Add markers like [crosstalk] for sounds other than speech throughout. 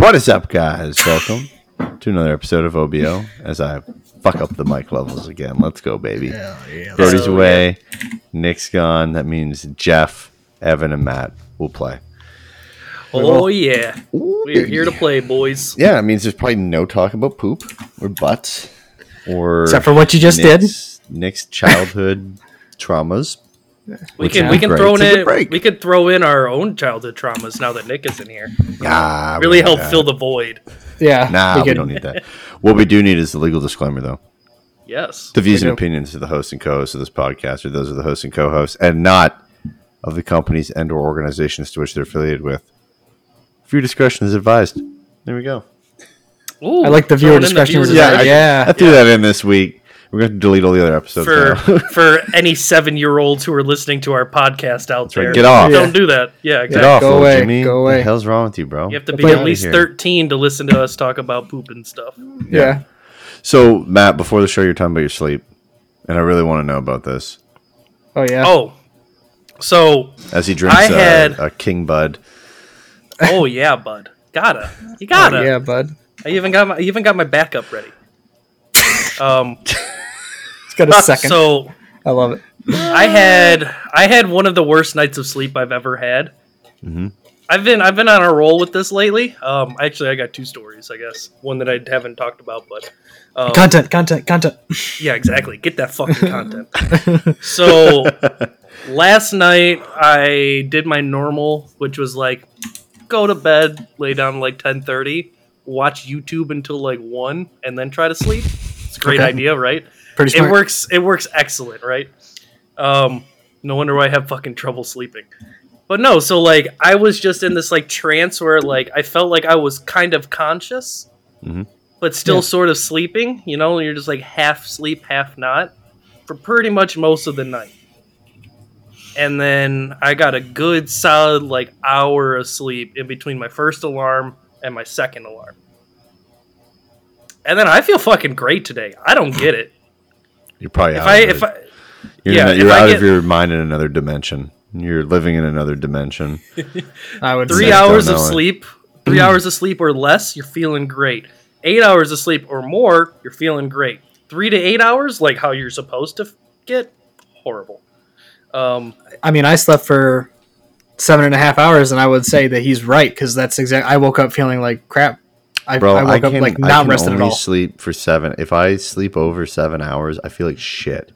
What is up, guys? Welcome to another episode of OBO. As I fuck up the mic levels again. Let's go, baby. Brody's Hell away. Nick's gone. That means Jeff, Evan, and Matt will play. Oh yeah, we are here to play, boys. Yeah, it means there's probably no talk about poop or butts or Except for what you just did. Nick's, Nick's childhood traumas. We Which can we can great. throw It's in break. we could throw in our own childhood traumas now that Nick is in here. Nah, Really help need fill the void. Yeah. Nah, we, could- don't need that. What we do need is the legal disclaimer, though. Yes. The views and opinions of the host and co-host of this podcast are those of the host and co-host, and not of the companies and/or organizations to which they're affiliated with. Viewer discretion is advised. There we go. Ooh, I like the viewer throwing in the discretion. Yeah. I- yeah. I threw that in this week. We're going to delete all the other episodes for [laughs] for any seven year olds who are listening to our podcast out there. right. Get off. Don't do that. Yeah, Get exactly. off, go away, Jimmy. go What away. the hell's wrong with you, bro? You have to be outta at least thirteen to listen to us talk about poop and stuff. yeah. So, Matt, before the show, you're talking about your sleep, and I really want to know about this. Oh yeah. Oh, so As he drinks I uh, had- a King Bud. oh yeah, bud, gotta you Oh, gotta. yeah, bud. I even got my I even got my backup ready. Um, It's [laughs] got a second. so I love it. I had I had one of the worst nights of sleep I've ever had. Mhm. I've been I've been on a roll with this lately. Um, actually, I got two stories. I guess one that I haven't talked about, but um, Content, content, content. [laughs] yeah, exactly. Get that fucking content. [laughs] so last night I did my normal, which was like go to bed, lay down like ten thirty, watch YouTube until like one, and then try to sleep. It's a great Okay. idea, right? Pretty it works it works excellent right? Um no wonder why i have fucking trouble sleeping. But no so like i was just in this like trance where like i felt like i was kind of conscious Mhm. but still Yeah. sort of sleeping you know you're just like half sleep half not for pretty much most of the night. And then i got a good solid like hour of sleep in between my first alarm and my second alarm. And then i feel fucking great today. I don't get it You're probably if out I of if it. I You're, yeah, in you're if I out get- of your mind in another dimension. You're living in another dimension. [laughs] I would three say. Hours of know it. sleep, three hours of sleep or less, you're feeling great. Eight hours of sleep or more, you're feeling great. Three to eight hours, like how you're supposed to get, horrible. Um, I mean, I slept for seven and a half hours, and I would say that he's right because that's exact. I woke up feeling like crap. I, Bro, I I, woke up can, like I can rested only at all. sleep for seven. If I sleep over seven hours, I feel like shit.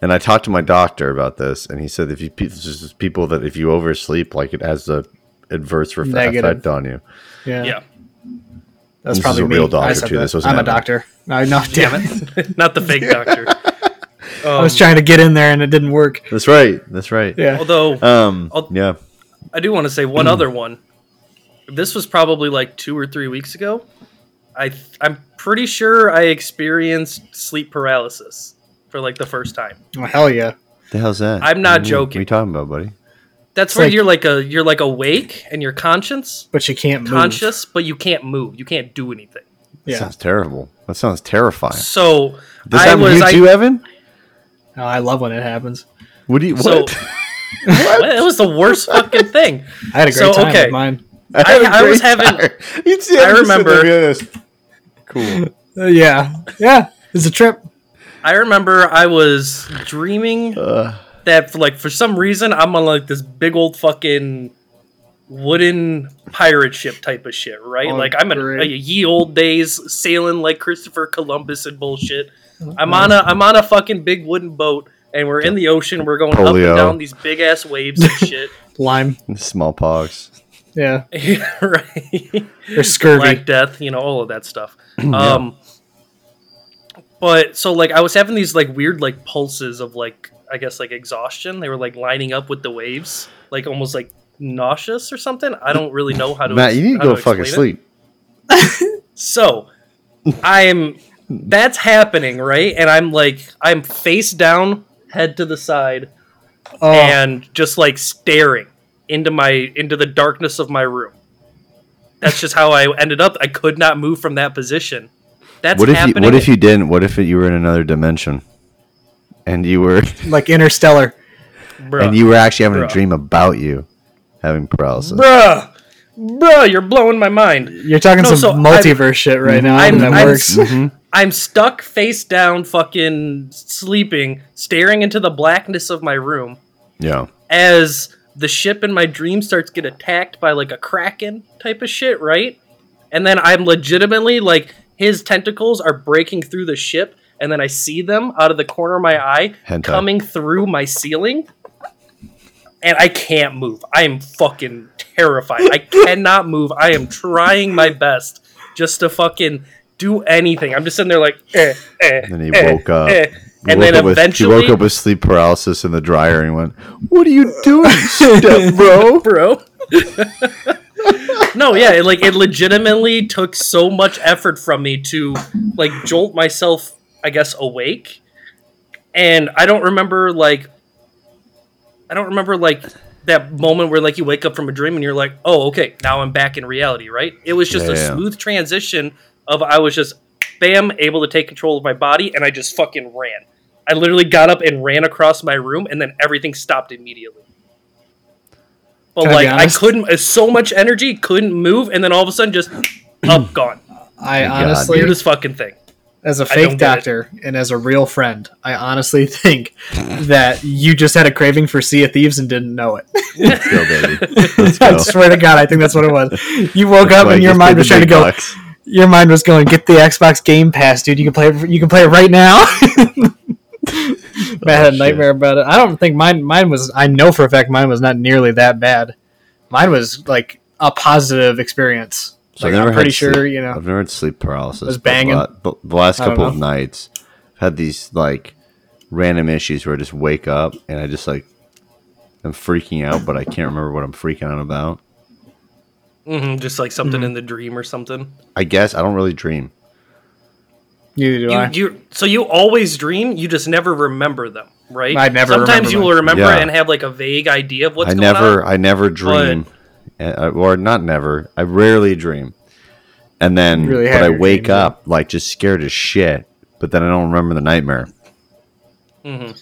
And I talked to my doctor about this, and he said if you pe- people that if you oversleep, like it has a adverse ref- effect on you. Yeah, yeah, that's This probably a me. real doctor, I said too. that. This wasn't I'm a doctor. I know. [laughs] Damn it! [laughs] not the fake doctor. [laughs] I was Um, trying to get in there and it didn't work. That's right. That's right. Yeah. Although Um. I'll- yeah. I do want to say one other one. This was probably like two or three weeks ago. I th- I'm pretty sure I experienced sleep paralysis for like the first time. Oh, hell yeah. The hell's that? I'm not What joking. What are you talking about, buddy? That's It's where like- you're like a you're like awake and you're conscious, But you can't move. conscious, but you can't move. You can't do anything. That sounds terrible. That sounds terrifying. So Does I that happen to was you I, Evan? Oh, I love when it happens. What do you? So- What? [laughs] [laughs] it was the worst [laughs] fucking thing. I had a great So, time okay. with mine. Had I- a I was great having- [laughs] You'd see I Evan sitting there remember- this. Cool. Uh, yeah. Yeah. It's a trip. I remember I was dreaming Uh, that for like for some reason I'm on like this big old fucking wooden pirate ship type of shit, right? Oh, like I'm in great. like, ye old days sailing like Christopher Columbus and bullshit. I'm on a I'm on a fucking big wooden boat and we're in the ocean. We're going up and down these big ass waves and shit. [laughs] Lime. smallpox. Yeah. [laughs] right. Or scurvy. Black Death, you know, all of that stuff. [clears throat] Um, but so like I was having these like weird like pulses of like I guess like exhaustion. They were like lining up with the waves, like almost like nauseous or something. I don't really know how to. Matt, you need to how go fucking sleep. [laughs] So I'm that's happening right, and I'm like I'm face down, head to the side, Oh, and just like staring into my into the darkness of my room. That's just how I ended up. I could not move from that position. That's What if you? What if you didn't? What if you were in another dimension, and you were [laughs] like Interstellar. bruh, and you were actually having Bruh. a dream about you having paralysis? bruh, bro, you're blowing my mind. You're talking No, some so I'm- multiverse shit right now. I'm- that I'm works. Mhm. I'm stuck face down, fucking sleeping, staring into the blackness of my room Yeah. as the ship in my dream starts get attacked by like a kraken type of shit, right? And then I'm legitimately like his tentacles are breaking through the ship, and then I see them out of the corner of my eye Hentai. coming through my ceiling, and I can't move. I am fucking terrified. I cannot move. I am trying my best just to fucking do anything. I'm just sitting there like, eh, eh, Then he eh, woke up. And then with- eventually, he woke up with sleep paralysis in the dryer and he went, "What are you doing, [laughs] step bro?" [laughs] bro. [laughs] no, yeah, it, like it legitimately took so much effort from me to like jolt myself, I guess, awake. And I don't remember like I don't remember like that moment where like you wake up from a dream and you're like, "Oh, okay, now I'm back in reality," right? It was just Yeah, a yeah. smooth transition of I was just bam able to take control of my body and I just fucking ran. I literally got up and ran across my room and then everything stopped immediately. But Can like I honest? couldn't uh, so much energy, couldn't move, and then all of a sudden just [coughs] up gone. I God, honestly, Weirdest fucking thing. as a fake doctor and as a real friend, I honestly [laughs] think that you just had a craving for Sea of Thieves and didn't know it. [laughs] Let's go, baby. [laughs] Let's I swear to God, I think that's what it was. You woke up and your mind was trying to go. bucks. Your mind was going, get the Xbox Game Pass, dude. You can play. it- You can play it right now. [laughs] Matt had a Oh, shit. nightmare about it. I don't think mine. Mine was. I know for a fact mine was not nearly that bad. Mine was like a positive experience. So like I've never I'm pretty had sure sleep- you know. I've never had sleep paralysis. Was but banging? The, the, the last couple of nights, I've had these like random issues where I just wake up and I just like I'm freaking out, but I can't remember what I'm freaking out about. hmm just like something Mhm. in the dream or something. I guess I don't really dream. Neither do You, I. you, so you always dream, you just never remember them, right? I never Sometimes you will remember Yeah. and have like a vague idea of what's I going never, on. I never dream, uh, or not never. I rarely dream, and then Really but I wake dreams, yeah. up like just scared as shit. But then I don't remember the nightmare. Mm-hmm.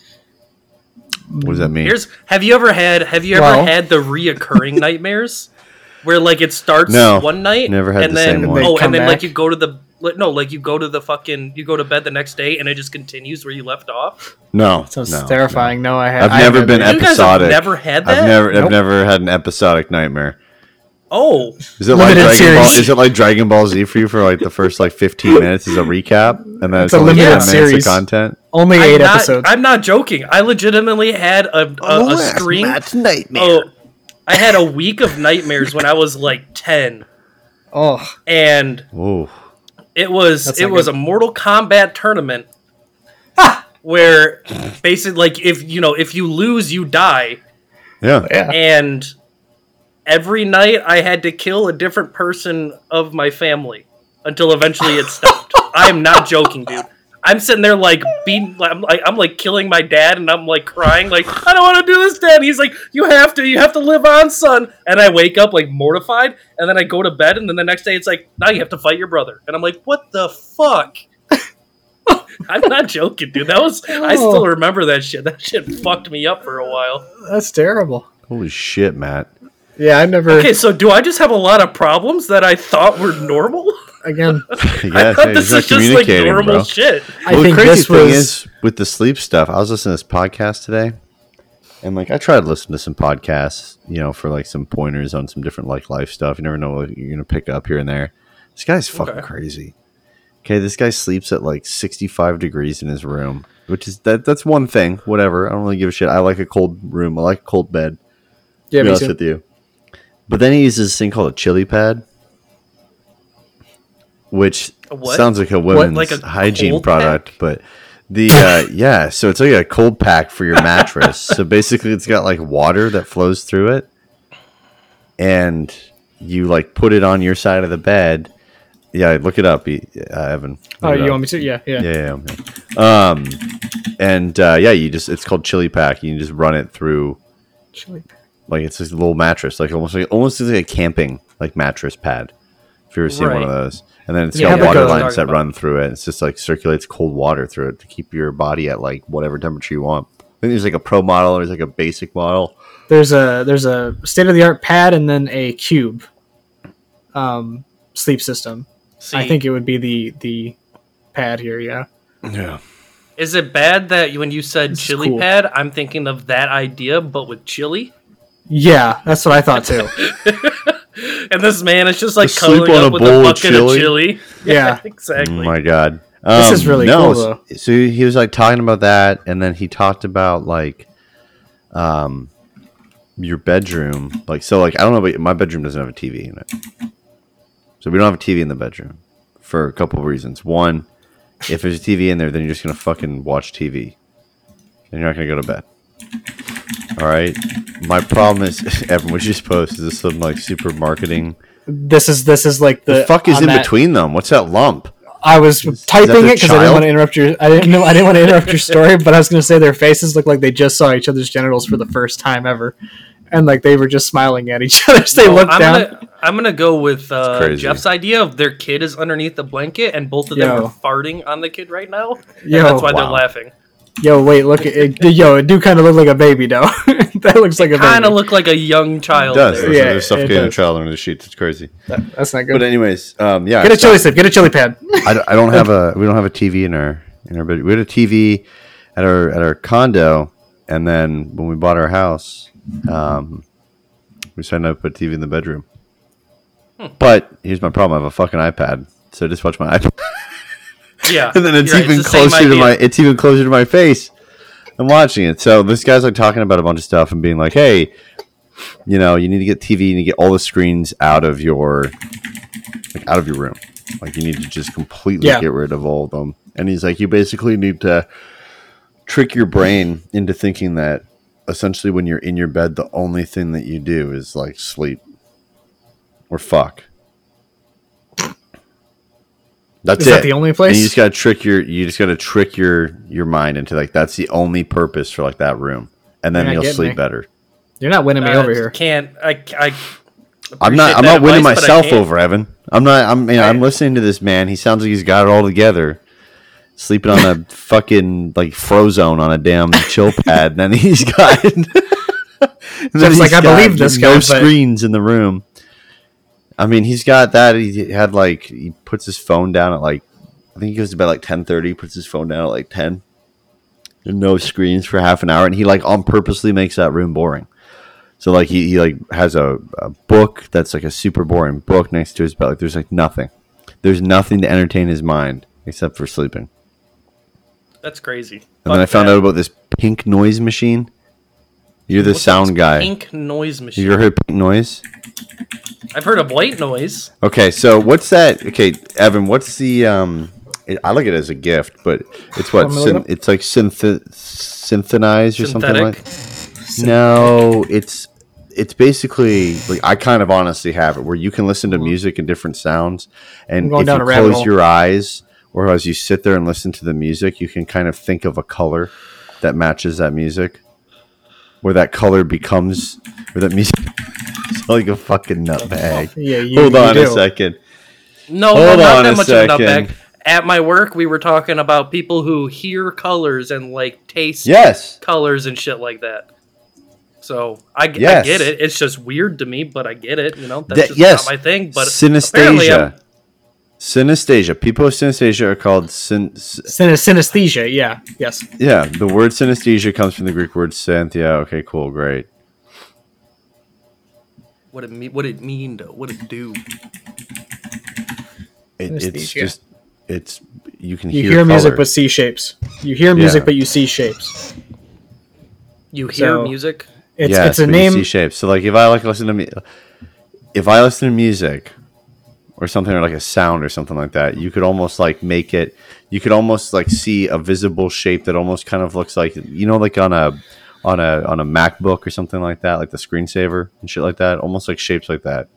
What does that mean? Here's have you ever had have you ever Well- had the reoccurring [laughs] nightmares where like it starts No, one night never had and the then same one. oh and then like you go to the like, no like you go to the fucking you go to bed the next day and it just continues where you left off. no, Sounds no, terrifying. No, I have. I've never haven't been had You guys have Episodic. never had that. I've never, Nope. I've never had an episodic nightmare. Oh, Is it like Dragon series. Ball? Is it like Dragon Ball Z for you for like the first like fifteen [laughs] minutes is a recap, and then It's it's, a limited 10 series. of content? only I'm eight not, episodes. I'm not joking. I legitimately had a, a, a oh, string. nightmare. Oh, I had a week of nightmares when I was like ten. Oh, and Whoa. It was That's it was good. a Mortal Kombat tournament where basically like if you know if you lose you die Yeah. yeah. and every night I had to kill a different person of my family until eventually it stopped. [laughs] I am not joking, dude. I'm sitting there like beating I'm like I'm like killing my dad and I'm like crying like I don't want to do this dad. He's like you have to you have to live on son. And I wake up like mortified and then I go to bed and then the next day it's like now you have to fight your brother. And I'm like what the fuck? [laughs] I'm not joking, dude. That was I Oh. still remember that shit. That shit fucked me up for a while. That's terrible. Holy shit, Matt. Yeah, I never. Okay, so do I just have a lot of problems that I thought were normal? [laughs] Again, [laughs] I I thought this is just like normal bro. shit. I well, think the crazy this thing was. is with the sleep stuff. I was listening to this podcast today, and like I tried to listen to some podcasts, you know, for like some pointers on some different like life stuff. You never know what you're gonna pick up here and there. This guy's fucking Okay. crazy. Okay, this guy sleeps at like 65 degrees in his room, which is that that's one thing. Whatever, I don't really give a shit. I like a cold room. I like a cold bed. yeah, to be me honest too. with you. But then he uses this thing called a chili pad, which what? sounds like a women's like a hygiene product. pack? But the uh, [laughs] yeah, so it's like a cold pack for your mattress. [laughs] so basically, it's got like water that flows through it, and you like put it on your side of the bed. Yeah, look it up, uh, Evan. Oh, Look it you up. want me to? Yeah, yeah. Yeah, yeah, yeah. Um, and uh, yeah, you just it's called chili pack. You can just run it through Chili- like it's just a little mattress, like almost like almost like a camping like mattress pad. If you ever seen one of those, and then it's Yeah, got like water lines that Talking run through it. It's just like circulates cold water through it to keep your body at like whatever temperature you want. I think there's like a pro model, or there's like a basic model. There's a there's a state of the art pad and then a cube. um, sleep system. See, I think it would be the the pad here. Yeah. Yeah. is it bad that when you said This chili cool. pad, I'm thinking of that idea, but with chili? Yeah, that's what I thought too. [laughs] [laughs] and this man is just like To sleep cuddling on up a with bowl a of bucket chili? of chili. [laughs] Yeah. exactly. Oh my god. This is really no, cool, though. So he was like talking about that, and then he talked about like, um, your bedroom. Like so, like I don't know, but my bedroom doesn't have a TV in it. So we don't have a TV in the bedroom for a couple of reasons. One, if there's a TV in there, then you're just gonna fucking watch TV, and you're not gonna go to bed. All right. My problem is, [laughs] Evan, what you just supposed is this some like super marketing? This is this is like the, The fuck is in that- between them? What's that lump? I was that typing their it because I didn't want to interrupt your. I didn't know. I didn't want to interrupt your story, but I was going to say their faces look like they just saw each other's genitals for the first time ever, and like they were just smiling at each [laughs] other as they looked I'm down. Gonna, I'm gonna go with uh. Jeff's idea of their kid is underneath the blanket and both of them Yo. are farting on the kid right now. Yeah, that's why they're laughing. Yo, wait, look, at it, yo, it do kind of look like a baby though. [laughs] that looks like a Kind of look like a young child. It does. there. Yeah, Yeah, They're suffocating a child under the sheets. It's crazy. That- that's not good. But anyways, um, yeah. Get a chili sip. Get a chili pad. [laughs] I, don't- I don't have a we don't have a TV in our in our bedroom. We had a TV at our at our condo, and then when we bought our house, um, we decided to put a TV in the bedroom. But here's my problem: I have a fucking iPad, so just watch my iPad, [laughs] Yeah, [laughs] and then it's you're right, even closer to my it's even closer to my face. I'm watching it. So this guy's like talking about a bunch of stuff and being like, "Hey, you know, you need to get TV, you need to get all the screens out of your like out of your room. Like you need to just completely Yeah. get rid of all of them." And he's like, "You basically need to trick your brain into thinking that essentially when you're in your bed, the only thing that you do is like sleep or fuck." That's Is it. that the only And place? you just gotta trick your you just gotta trick your your mind into like that's the only purpose for like that room, and then You're not you'll sleep me. better. You're not winning me Uh, over here. I can't I? I I'm not I'm not winning advice, but I myself over Evan. I'm not I'm you know, I'm listening to this man. He sounds like he's got it all together. Sleeping on a [laughs] fucking like frozone on a damn chill pad, and then he's got. [laughs] and then Jeff's like, "I believe this no guy, but- screens in the room. I mean, he's got that. He had like he puts his phone down at like I think he goes to bed like ten thirty. Puts his phone down at like ten. And no screens for half an hour, and he like on purposely makes that room boring. So like he, he like has a, a book that's like a super boring book next to his bed. Like there's like nothing. There's nothing to entertain his mind except for sleeping. That's crazy. And then I found out about this pink noise machine. You're the sound guy. Pink noise machine. you ever heard pink noise? I've heard a white noise. Okay, so what's that? Okay, Evan, what's the um? It, I look at it as a gift, but it's what? Want me to look it Syn- it's like synth synthesized or something Synthetic. like. No, it's it's basically like I kind of honestly have it where you can listen to music and different sounds, and if you close your eyes or as you sit there and listen to the music, you can kind of think of a color that matches that music, where that color becomes, or that music. It's [laughs] like a fucking nutbag. Yeah, you, Hold you on a second. No, Hold no, not on that a much second. of a nutbag. At my work, we were talking about people who hear colors and like taste Yes. colors and shit like that. So I, g- Yes. I get it. It's just weird to me, but I get it. You know, that's That- just yes. not my thing. But synesthesia. Synesthesia. People with synesthesia are called syn- s- synesthesia. Yeah. Yes. yeah. The word synesthesia comes from the Greek word synthia. Okay, cool, great. What it mean? What it mean though? What it do? It, it's Synesthesia. just it's you can You hear, hear, music color. but see shapes. You hear music Yeah. but you see shapes. You hear So- music? It's Yes, it's a but you name. see shapes. So like if I like listen to me, if I listen to music or something or like a sound or something like that, you could almost like make it. You could almost like see a visible shape that almost kind of looks like you know like on a on a on a MacBook or something like that, like the screensaver and shit like that. Almost like shapes like that.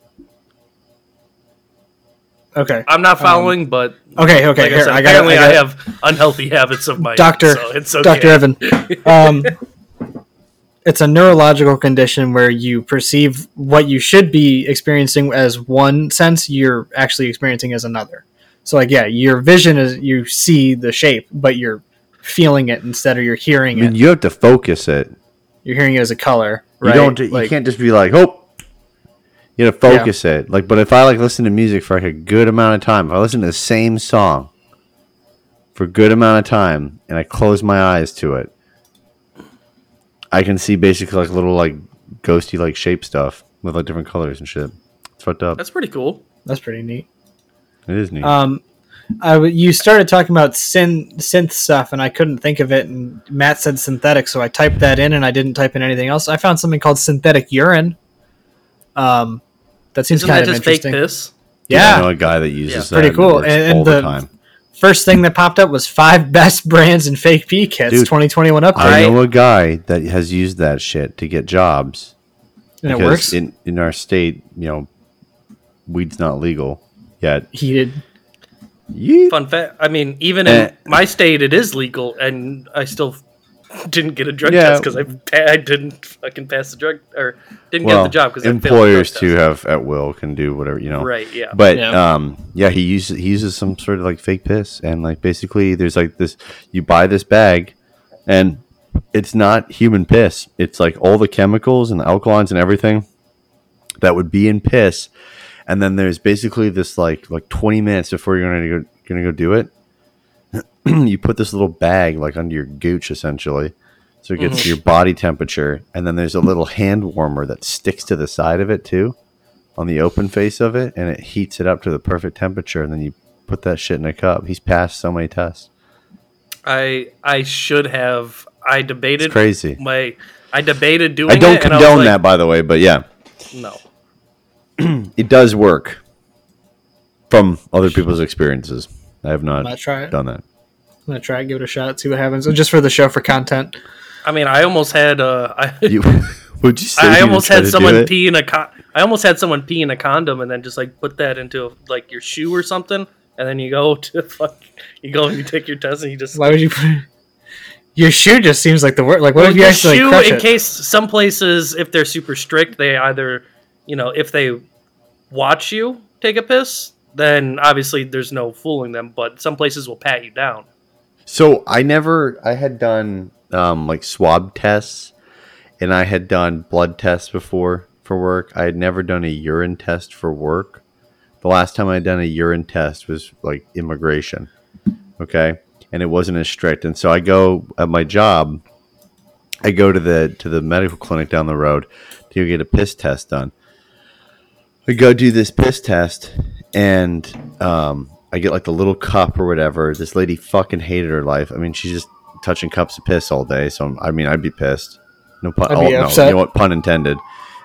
Okay. I'm not following, but Okay. Okay. like I here, said, I got. apparently I I, have unhealthy habits of my Doctor. So it's okay. Doctor Evan. [laughs] Um, it's a neurological condition where you perceive what you should be experiencing as one sense, you're actually experiencing as another. So, like, yeah, your vision is you see the shape, but you're feeling it instead of you're I hearing mean, it. you have to focus it. You're hearing it as a color, You right? don't. You Like, can't just be like, oh. You gotta focus it. Like, but if I like listen to music for like a good amount of time, if I listen to the same song for a good amount of time and I close my eyes to it, I can see basically like little like ghosty like shape stuff with like different colors and shit. It's fucked up. That's pretty cool. That's pretty neat. It is neat. Um, I w- you started talking about synth synth stuff, and I couldn't think of it. And Matt said synthetic, so I typed that in, and I didn't type in anything else. I found something called synthetic urine. Um, that seems Isn't kind that of just fake interesting. piss? Yeah, I know a guy that uses Yeah. that. Pretty cool. And- and all the the- time. first thing that popped up was five [laughs] best brands in fake pee kits, Dude, 2021 update, I I- know a guy that has used that shit to get jobs. and it because works. in in our state, you know, weed's not legal yet. Heated. Yeet. Fun fact. I mean, even in my state, it is legal, and I still [laughs] didn't get a drug Yeah. test because I, I didn't fucking pass the drug or didn't Well, get the job because employers too have at will can do whatever you know. Right. Yeah. But Yeah. um, yeah, he uses he uses some sort of like fake piss, and like basically, there's like this. You buy this bag, and it's not human piss. It's like all the chemicals and the alkalines and everything that would be in piss, and then there's basically this like like 20 minutes before you're gonna go gonna go do it. [clears throat] you put this little bag like under your gooch essentially. So it gets to your body temperature, and then there's a little hand warmer that sticks to the side of it too on the open face of it and it heats it up to the perfect temperature and then you put that shit in a cup. He's passed so many tests. I I should have. I debated It's crazy. my. I debated doing. It. I don't it, and I was condone like, that by the way, but yeah, No. [clears throat] it does work from other people's experiences. I have not gonna try it. I'm gonna try it, give it a shot, see what happens. Just for the show, for content. I mean, I almost had. Uh, I, [laughs] You would you say I you almost would had to do someone it? pee in a con- I almost had someone pee in a condom and then just like put that into like your shoe or something, and then you go [laughs] to fuck, you go and you take your test and you just Why would you put your shoe? Just seems like the word. Like, what Well, if you the actually shoe crush in it? case some places if they're super strict they either you know if they watch you take a piss then obviously there's no fooling them but some places will pat you down So I never I had done um, like swab tests and I had done blood tests before for work. I had never done a urine test for work. The last time I had done a urine test was like immigration. Okay. And it wasn't as strict. And so I go at my job, I go to the to the medical clinic down the road to get a piss test done. I go do this piss test and um, I get like the little cup or whatever. This lady fucking hated her life. I mean, she's just touching cups of piss all day. So I mean, I'd be pissed. No pun. I'd Oh, be no, upset. you know what? Pun intended.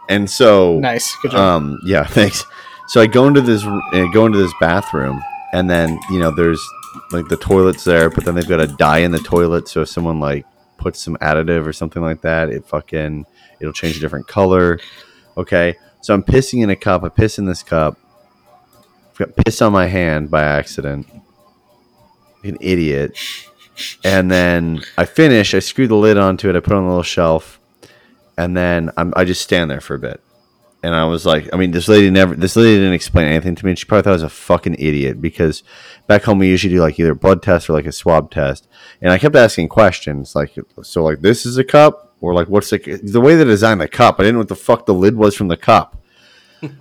And so, Nice, good job. um, yeah, [laughs] thanks. So I go into this, uh, go into this bathroom, and then you know, there's like the toilet's there, but then they've got a dye in the toilet. So if someone like puts some additive or something like that, it fucking it'll change a different color. Okay, so I'm pissing in a cup. I piss in this cup. I've got piss on my hand by accident. Like an idiot. And then I finish. I screw the lid onto it. I put it on a little shelf, and then I'm, I just stand there for a bit. And I was like, I mean, this lady never, this lady didn't explain anything to me. She probably thought I was a fucking idiot because back home we usually do like either blood test or like a swab test. And I kept asking questions like, so like this is a cup or like what's the the way they designed the cup? I didn't know what the fuck the lid was from the cup.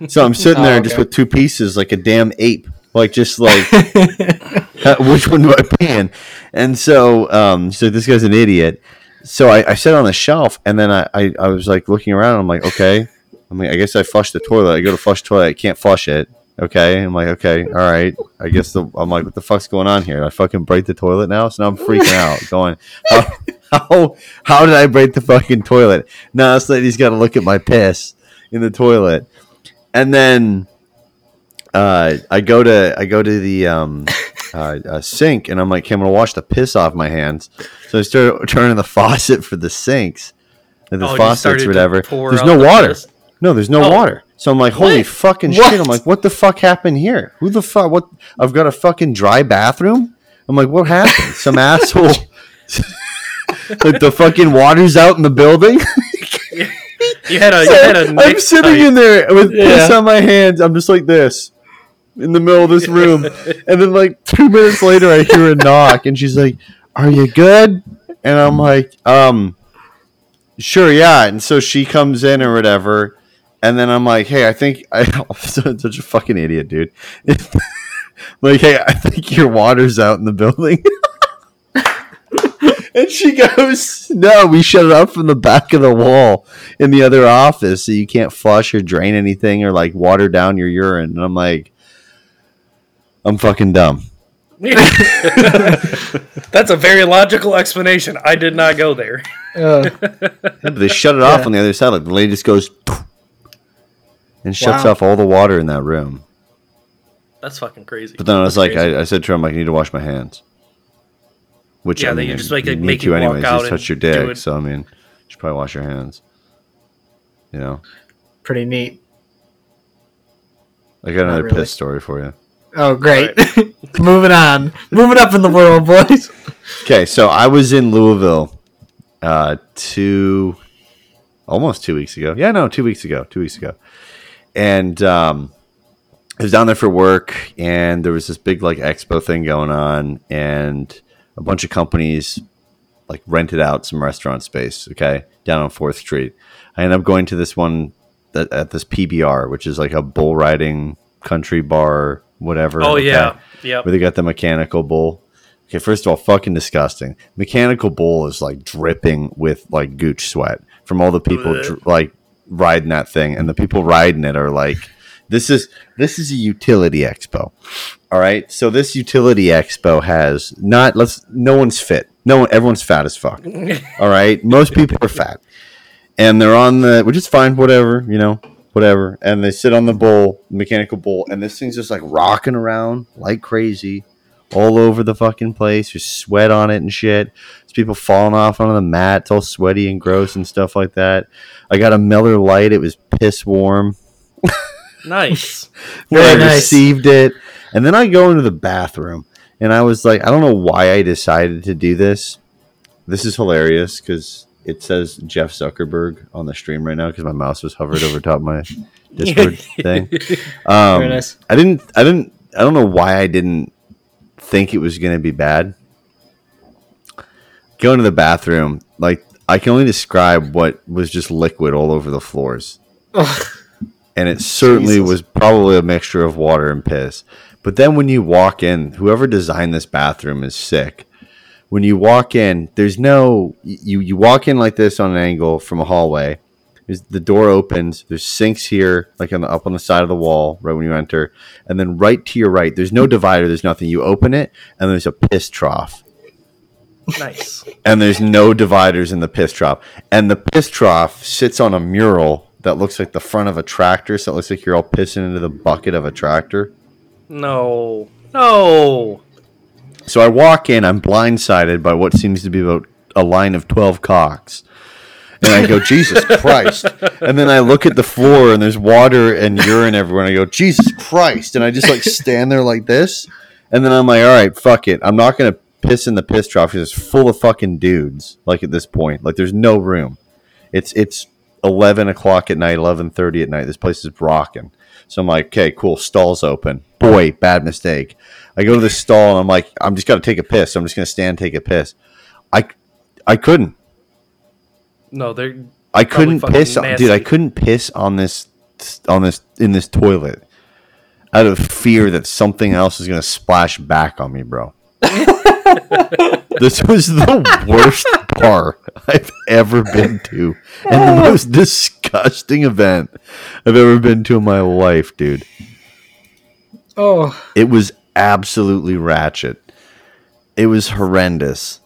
So I'm sitting [laughs] Oh, there just with two pieces like a damn ape, like just like [laughs] which one do I in? And so, um, so this guy's an idiot. So I, I it on the shelf, and then I, I, I was like looking around. I'm like, okay. I mean, I guess I flushed the toilet. I go to flush the toilet. I can't flush it. Okay. I'm like, okay, all right. I guess the, I'm like, what the fuck's going on here? I fucking break the toilet now. So now I'm freaking out, going, how, how did I break the fucking toilet? Now this lady's got to look at my piss in the toilet, and then uh, I go to I go to the um, uh, uh, sink and I'm like, okay, I'm gonna wash the piss off my hands. So I start turning the [laughs] faucet for the sinks, the Oh, faucets or whatever. There's no the water. piss. No, there's no Oh. water. So I'm like, holy What? fucking What? shit! I'm like, what the fuck happened here? Who the fuck? What? I've got a fucking dry bathroom. I'm like, what happened? Some [laughs] asshole. Like the fucking water's out in the building. [laughs] you had a you So had a [laughs] I'm sitting type. in there with piss on my hands. I'm just like this in the middle of this room. [laughs] and then, like, two minutes later, I hear a knock, and she's like, Are you good? And I'm like, Um, sure, yeah. And so she comes in or whatever. and then I'm like, hey, I think I, I'm such a fucking idiot, dude. like, hey, I think your water's out in the building. And she goes, no, we shut it off from the back of the wall in the other office, so you can't flush or drain anything or like water down your urine. And I'm like, I'm fucking dumb. [laughs] That's a very logical explanation. I did not go there. Uh, [laughs] Yeah, but they shut it off Yeah. on the other side. Like the lady just goes [sniffs] and shuts Wow. off all the water in that room. That's fucking crazy. But then I was That's like. I, I said to her, I'm like, I need to wash my hands. Which Yeah, I then mean, you just, like, you like, make to you walk anyways. out You and touch your dick, so I mean, you should probably wash your hands. You know, pretty neat. I got another really. piss story for you. Oh, great. [laughs] Moving on. Moving up in the world, boys. Okay, so I was in Louisville, uh, two, almost two weeks ago. Yeah, no, two weeks ago. Two weeks ago, and um, I was down there for work, and there was this big like expo thing going on, and a bunch of companies like rented out some restaurant space. Okay, down on Fourth Street. I ended up going to this one that, at this PBR, which is like a bull riding country bar, whatever. oh okay? yeah, yep. where they got the mechanical bull. Okay, first of all, fucking disgusting. Mechanical bull is like dripping with like gooch sweat from all the people like riding that thing, and the people riding it are like, this is this is a utility expo. All right, so this utility expo has not let's no one's fit. No one, everyone's fat as fuck. [laughs] All right, most people are fat, and they're on the which is fine, whatever you know, whatever. And they sit on the bowl, mechanical bowl, and this thing's just like rocking around like crazy, all over the fucking place. There's sweat on it and shit. There's people falling off onto the mat. It's all sweaty and gross and stuff like that. I got a Miller Lite. It was piss warm nice. [laughs] when Very I nice. received it. And then I go into the bathroom and I was like, I don't know why I decided to do this. This is hilarious because it says Jeff Zuckerberg on the stream right now because my mouse was hovered over top of my [laughs] Discord thing. [laughs] Um, Very nice. I didn't, I didn't, I don't know why I didn't think it was going to be bad. Going to the bathroom, like I can only describe what was just liquid all over the floors Ugh. And it certainly Jesus. was probably a mixture of water and piss. But then when you walk in, whoever designed this bathroom is sick. When you walk in, there's no you you walk in like this on an angle from a hallway. There's, the door opens. There's sinks here, like on the, up on the side of the wall, right when you enter, and then right to your right, there's no divider. There's nothing. You open it, and there's a piss trough nice. and there's no dividers in the piss trough. And the piss trough sits on a mural that looks like the front of a tractor, so it looks like you're all pissing into the bucket of a tractor. No, no. So I walk in, I'm blindsided by what seems to be about a line of 12 cocks. And I go, [laughs] Jesus Christ. And then I look at the floor and there's water and urine everywhere. And I go, Jesus Christ. And I just like stand there like this. And then I'm like, all right, fuck it. I'm not going to piss in the piss trough because it's full of fucking dudes. Like at this point, like there's no room. It's, it's 11 o'clock at night, 11.30 at night. This place is rocking. So I'm like, okay, cool. Stall's open. Boy, bad mistake. I go to the stall and I'm like, I'm just going to take a piss. I'm just going to stand and take a piss. I, I couldn't. No, they're I couldn't piss, on, dude. I couldn't piss on this, on this in this toilet, out of fear that something else is going to splash back on me, bro. [laughs] this was the worst bar I've ever been to, and the most disgusting event I've ever been to in my life, dude. Oh, It was absolutely ratchet. It was horrendous.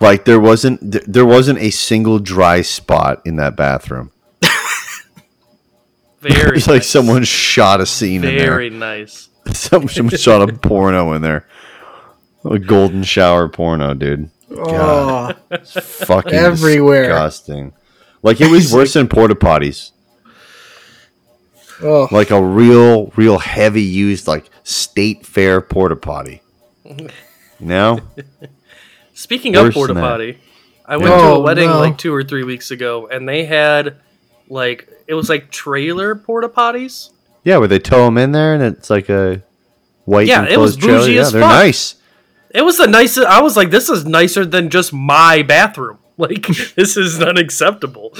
Like there wasn't there wasn't a single dry spot in that bathroom. [laughs] very. It's like someone shot a scene in there. Very nice. [laughs] in. Someone, someone shot a porno in there. A golden shower porno, dude. oh. Fucking Everywhere. disgusting. Like it was worse than porta potties. oh. Like a real, real heavy used like state fair porta potty. No, Speaking Worse of porta potty, I went to Oh, a wedding no. like two or three weeks ago, and they had like it was like trailer porta potties. yeah, where they tow them in there and it's like a white Yeah, it was enclosed trailer. bougie Yeah, as they're fuck. nice. It was the nicest. I was like, this is nicer than just my bathroom. [laughs] Like this is unacceptable.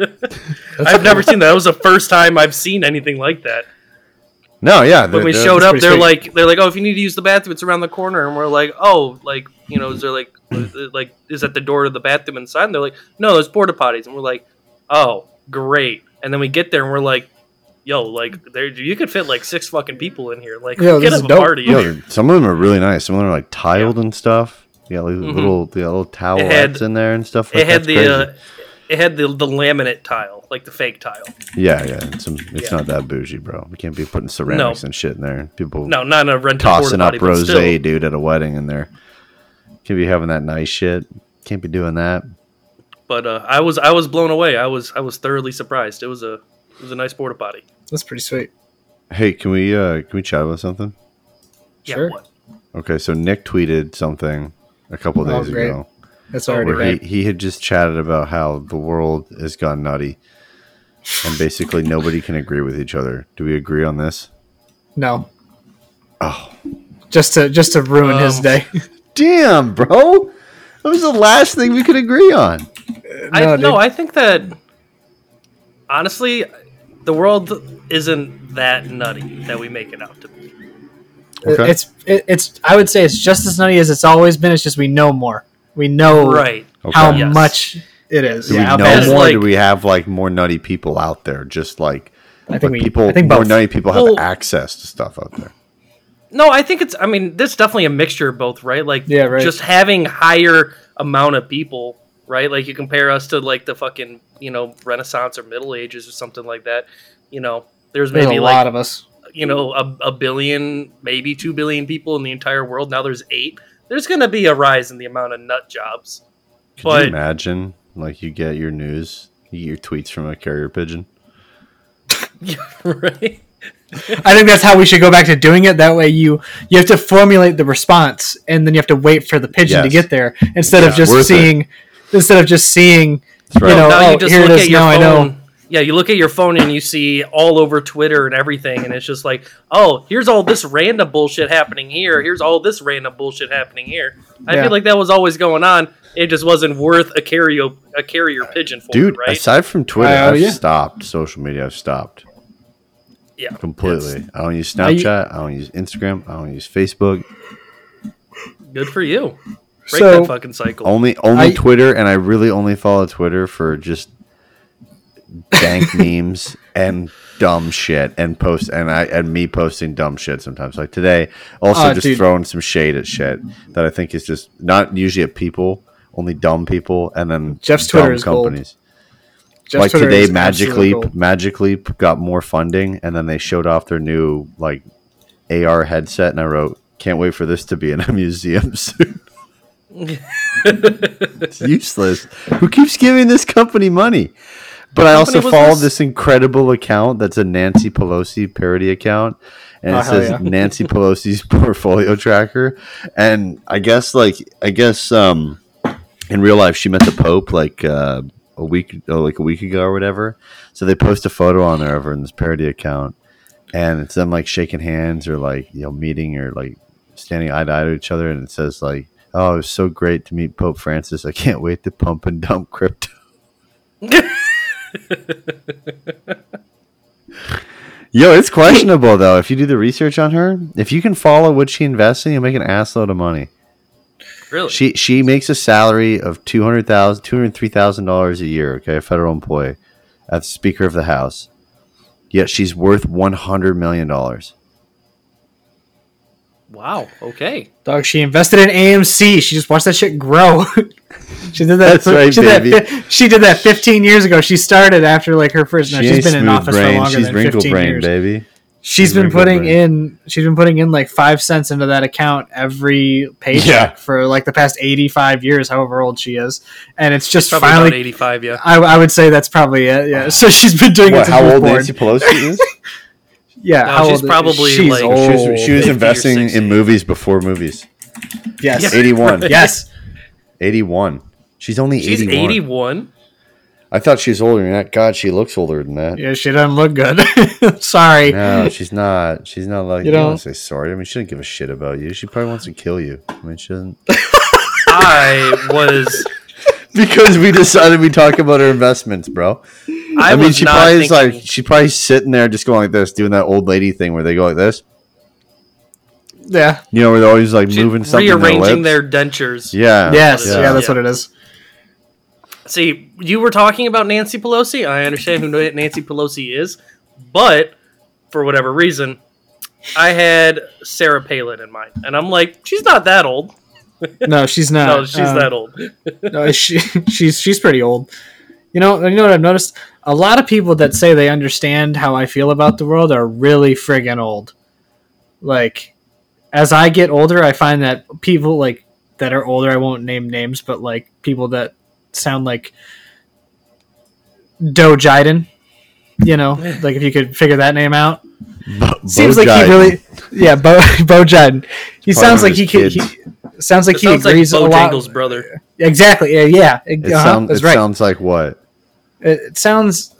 I've never seen that. That was the first time I've seen anything like that. No, yeah. When we showed up, they're sweet. like, they're like, oh, if you need to use the bathroom, it's around the corner, and we're like, oh, like, you know, is there like, [clears throat] like, is that the door to the bathroom inside? And they're like, no, there's porta potties, and we're like, oh, great. And then we get there, and we're like, yo, like, there, you could fit like six fucking people in here, like, Yo, get this a dope. party. Yo, some of them are really nice. Some of them are like tiled and stuff. Yeah, got like Mhm. little, the little towelettes had- in there and stuff. Like it had the, uh, it had the the laminate tile, like the fake tile. yeah, yeah. It's, some, it's yeah. not that bougie, bro. We can't be putting ceramics and shit in there. People No, not a rented tossing porta up potty, but rose, dude, at a wedding in there. Can't be having that nice shit. Can't be doing that. But uh, I was I was blown away. I was I was thoroughly surprised. It was a it was a nice porta potty. That's pretty sweet. Hey, can we uh can we chat about something? Yeah, Sure. what? Okay, so Nick tweeted something a couple Oh, days great. ago That's already where right. he, he had just chatted about how the world has gone nutty and basically [laughs] nobody can agree with each other. Do we agree on this? No, Oh, just to just to ruin his Um, day. [laughs] [laughs] damn, bro. That was the last thing we could agree on. I, no, no. I think that honestly, the world isn't that nutty that we make it out to be. Okay. It's it, it's. I would say it's just as nutty as it's always been. It's just we know more. We know Right. how Okay. Yes. much it is. Do yeah, how we know it is. more? or like- do we have like more nutty people out there? Just like, I think we. people, I think more both. nutty people have Well- access to stuff out there. No, I think it's. I mean, there's definitely a mixture of both, right? Like, Yeah, right. Just having higher amount of people, right? Like you compare us to like the fucking you know Renaissance or Middle Ages or something like that. You know, there's There's maybe a like lot of us. you know a, a billion maybe two billion people in the entire world now there's eight there's going to be a rise in the amount of nut jobs Could but you imagine, like, you get your news, you get your tweets from a carrier pigeon? yeah, [laughs] right I think that's how we should go back to doing it. That way, you you have to formulate the response, and then you have to wait for the pigeon to get there instead of just seeing it. Seeing instead of just seeing. Right. You know, now oh, you just here look is. at your Now I phone know. yeah you look at your phone and you see all over twitter and everything and it's just like oh here's all this random bullshit happening here here's all this random bullshit happening here i Yeah. feel like that was always going on it just wasn't worth a carrier a carrier pigeon for Dude, it, right aside from Twitter, Uh, I've yeah. stopped social media. I've stopped yeah completely. I don't use I- Snapchat. I don't use Instagram. I don't use Facebook. good for you break So- that fucking cycle Only only I- Twitter, and I really only follow Twitter for just dank [laughs] memes and dumb shit and post and I and me posting dumb shit sometimes. Like today, also Oh, just dude. throwing some shade at shit that I think is just not usually at people, only dumb people, and then Jeff's dumb Twitter is gold. companies. Jeff's like Twitter today, Magic Leap. Magic Leap got more funding, and then they showed off their new like AR headset, and I wrote, "Can't wait for this to be in a [laughs] museum soon." It's useless. Who keeps giving this company money? But I also follow this? this incredible account that's a Nancy Pelosi parody account, and Oh, it says yeah. Nancy Pelosi's [laughs] portfolio tracker. And I guess like I guess um in real life she met the Pope like uh, a week oh, like a week ago or whatever. So they post a photo on there of her in this parody account, and it's them like shaking hands or like you know meeting or like standing eye to eye to each other, and it says like, "Oh, it was so great to meet Pope Francis. I can't wait to pump and dump crypto." [laughs] Yo, it's questionable though. If you do the research on her, if you can follow what she invests in, you'll make an assload of money. really She she makes a salary of two hundred thousand, two hundred three thousand dollars a year. Okay, a federal employee, as Speaker of the House. Yet she's worth one hundred million dollars. Wow okay Dog, she invested in AMC. She just watched that shit grow. [laughs] she did that. That's right, she did baby. That, she did that 15 years ago. She started after like her first. No, she has been in smooth office for brain. longer She's than 15 brain, years. baby. She's been putting brain. in. She's been putting in like five cents into that account every paycheck Yeah. for like the past 85 years, however old she is, and it's just probably finally. 85 yeah I, I would say that's probably it. Yeah. [laughs] So she's been doing it What? since How old born. Nancy Pelosi is? [laughs] Yeah, No, how she's old- probably, she's like- old. She was, she was investing in movies before movies. yes, Yeah. 81. [laughs] yes. 81. She's only she's 81. 81 I thought she was older than that. God, she looks older than that. Yeah, she doesn't look good. [laughs] Sorry. No, she's not. She's not like You you. Don't know- want to say sorry. I mean, she doesn't give a shit about you. She probably wants to kill you. I mean, she doesn't. [laughs] I was [laughs] because we decided we talk about her investments, bro. I, I, mean, she not probably is like she's probably sitting there just going like this, doing that old lady thing where they go like this. Yeah. You know, where they're always like she- moving something. in rearranging their, their dentures. Yeah. Yes. Yeah. Yeah, that's Yeah. what it is. See, you were talking about Nancy Pelosi. I understand who Nancy Pelosi is, but for whatever reason, I had Sarah Palin in mind, and I'm like, she's not that old. [laughs] No, she's not. No, she's Um, that old. [laughs] No, she, she's she's pretty old. You know, you know what I've noticed? A lot of people that say they understand how I feel about the world are really friggin' old. Like, as I get older, I find that people like that are older. I won't name names, but like people that sound like Doe Jiden. You know, [laughs] like if you could figure that name out. Bo- Seems Bo like Jiden. he really, yeah, Bo Bo Jiden. He Probably sounds like he his could. He, kids. Sounds like It he sounds like agrees a lot. Bojangles' brother. Exactly. Yeah. Yeah. It, uh-huh, sound, that's it right. sounds like what? it, it sounds.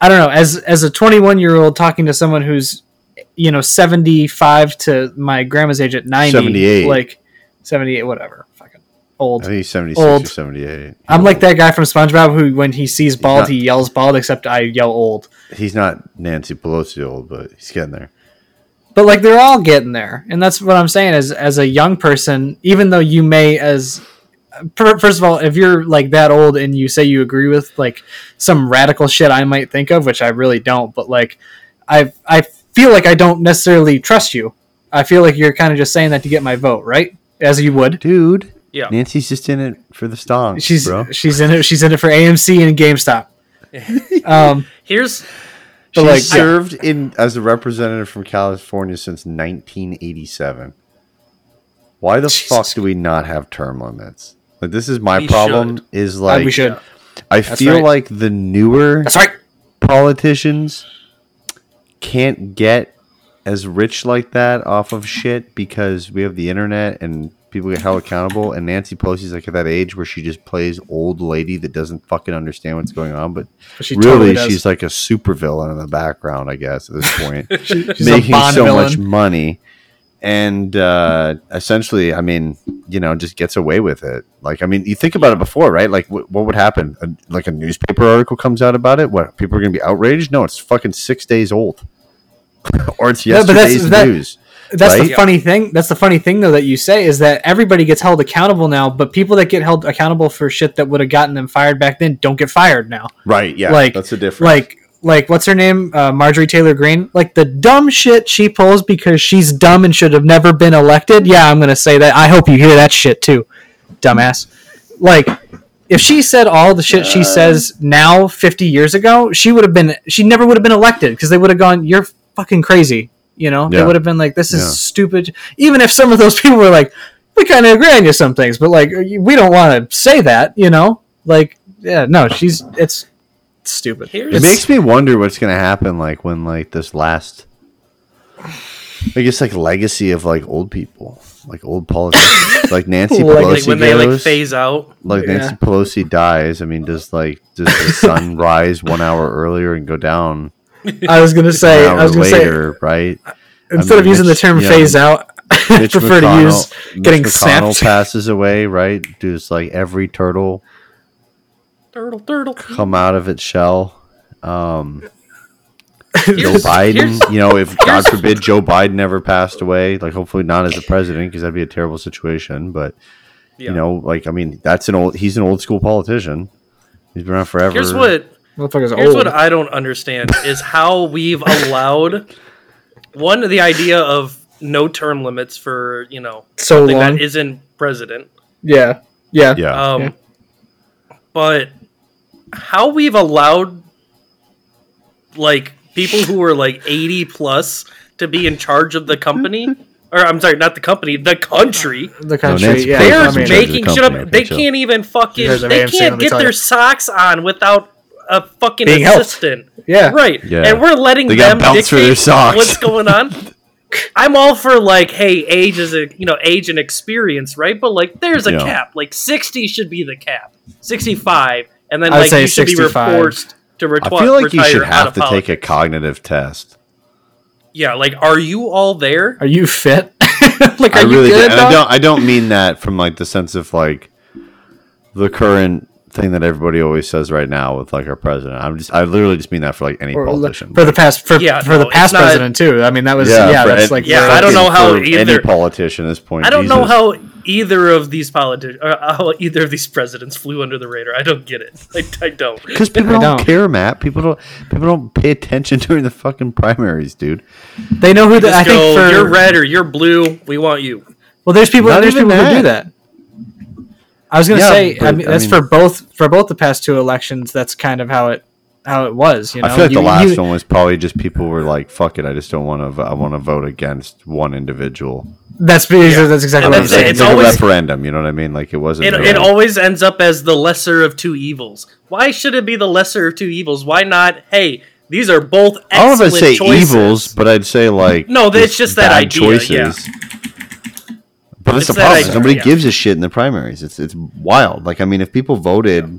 I don't know. As as a 21 year old talking to someone who's, you know, 75 to my grandma's age at 90, 78. like 78, whatever, fucking old. I think he's 76 Old. or 78. I'm like that guy from SpongeBob who, when he sees bald, not- he yells bald. Except I yell old. He's not Nancy Pelosi old, but he's getting there. But like they're all getting there. And that's what i'm saying as as a young person even though you may as first of all if you're like that old and you say you agree with like some radical shit i might think of which i really don't but like i i feel like i don't necessarily trust you. I feel like you're kind of just saying that to get my vote right? As you would. Dude, Yeah. Nancy's just in it for the stonks, she's bro. she's in it she's in it for amc and gamestop. [laughs] Um Here's but She's like yeah. served in as a representative from California since 1987. Why the Jesus fuck do we not have term limits? Like this is my We problem. should. Is like we should I That's feel right. like the newer that's right politicians can't get as rich like that off of shit because we have the internet and people get held accountable. And Nancy Pelosi's like at that age where she just plays old lady that doesn't fucking understand what's going on, but But she really totally she's like a supervillain in the background, I guess, at this [laughs] point, She- she's making so villain. much money. And uh, essentially, I mean, you know, just gets away with it. Like, I mean, you think about it before, right? Like, wh- what would happen? A, like a newspaper article comes out about it. What people are going to be outraged? No, it's fucking six days old, [laughs] or it's Yeah, but that's- yesterday's that- That's the funny thing. That's the funny thing, though, that you say is that everybody gets held accountable now, but people that get held accountable for shit that would have gotten them fired back then don't get fired now. Right? Yeah, like- that's the difference. Like, like what's her name? Uh, Marjorie Taylor Greene. Like the dumb shit she pulls because she's dumb and should have never been elected. Yeah, I'm gonna say that. I hope you hear that shit too, dumbass. Like. If she said all the shit she says now, 50 years ago, she would have been. She never would have been elected because they would have gone, "You're fucking crazy." You know, they would have been like, "This is Yeah. stupid." Even if some of those [laughs] people were like, "We kind of agree on you some things," but like, we don't want to say that. You know, like, yeah, no, she's it's stupid. Here's- It makes me wonder what's gonna happen, like when like this last, I guess like legacy of like old people, like old politicians, [laughs] like Nancy Like- Pelosi like when they like phase out. like Yeah. Nancy Pelosi dies. I mean, does like does the sun [laughs] rise one hour earlier and go down I was gonna say, I was gonna say, right? instead mean, of using the term yeah, phase out, [laughs] I Mitch prefer to use Mitch getting McConnell snapped. [laughs] passes away, right? Does like every turtle Turtle, turtle. come out of its shell? Um, Joe Biden, [laughs] you know, if God forbid Joe Biden never passed away, like hopefully not as a president because that'd be a terrible situation. But Yeah. you know, like I mean, that's an old. He's an old school politician. He's been around forever. Here's what Motherfuckers Here's old. what I don't understand is how we've allowed one the idea of no term limits for you know so something long. that isn't president. yeah, yeah, Yeah, Um, Yeah. but how we've allowed like people who are like 80 plus to be in charge of the company [laughs] or I'm sorry, not the company, the country. The country. Nancy yeah, They're I mean, charge of the making company, shit up. They can't even fucking. They can't get their socks on without a fucking Being helped. assistant. yeah, Right. Yeah. And we're letting They them belts for their dictate socks. what's going on. [laughs] I'm all for like, hey, age is a you know age and experience, right? But like, there's a Yeah. cap. Like, 60 should be the cap. 65, and then I'd like say you should be forced to retire. I feel like you should have of to take a cognitive test. Yeah, like, are you all there? Are you fit? [laughs] like, are I really do. good? And I don't. I don't mean that from like the sense of like, the current thing that everybody always says right now with like our president. I'm just I literally just mean that for like any Or, politician. for the past for, Yeah, for no, the past not- president too. I mean, that was yeah, for that's any- like Yeah, I don't know how for any either- politician at this point. I don't know how either of these politicians, or uh, how either of these presidents flew under the radar. I don't get it. [laughs] I, I don't. Because people don't, don't. care, Matt. People don't. People don't pay attention [laughs] during the fucking primaries, dude. they know who the, Just I think for you're red or you're blue. We want you. well, there's people Not there's even people who do that. That. I was gonna Yeah, say, I but, mean, I that's mean- for both for both the past two elections. That's kind of how it how it was. You know, I feel like You- the last you- one was probably just people were like, "Fuck it, I just don't want to. I want to vote against one individual." That's because Yeah. that's exactly what I'm saying. It's, It's like always- a referendum. You know what I mean? Like it wasn't. It, it always ends up as the lesser of two evils. Why should it be the lesser of two evils? Why not? Hey, these are both I don't know if I'd say choices. evils, but I'd say like No, It's just just that bad idea, But it's, It's the that problem. Nobody yeah. gives a shit in the primaries. It's it's wild. Like I mean, if people voted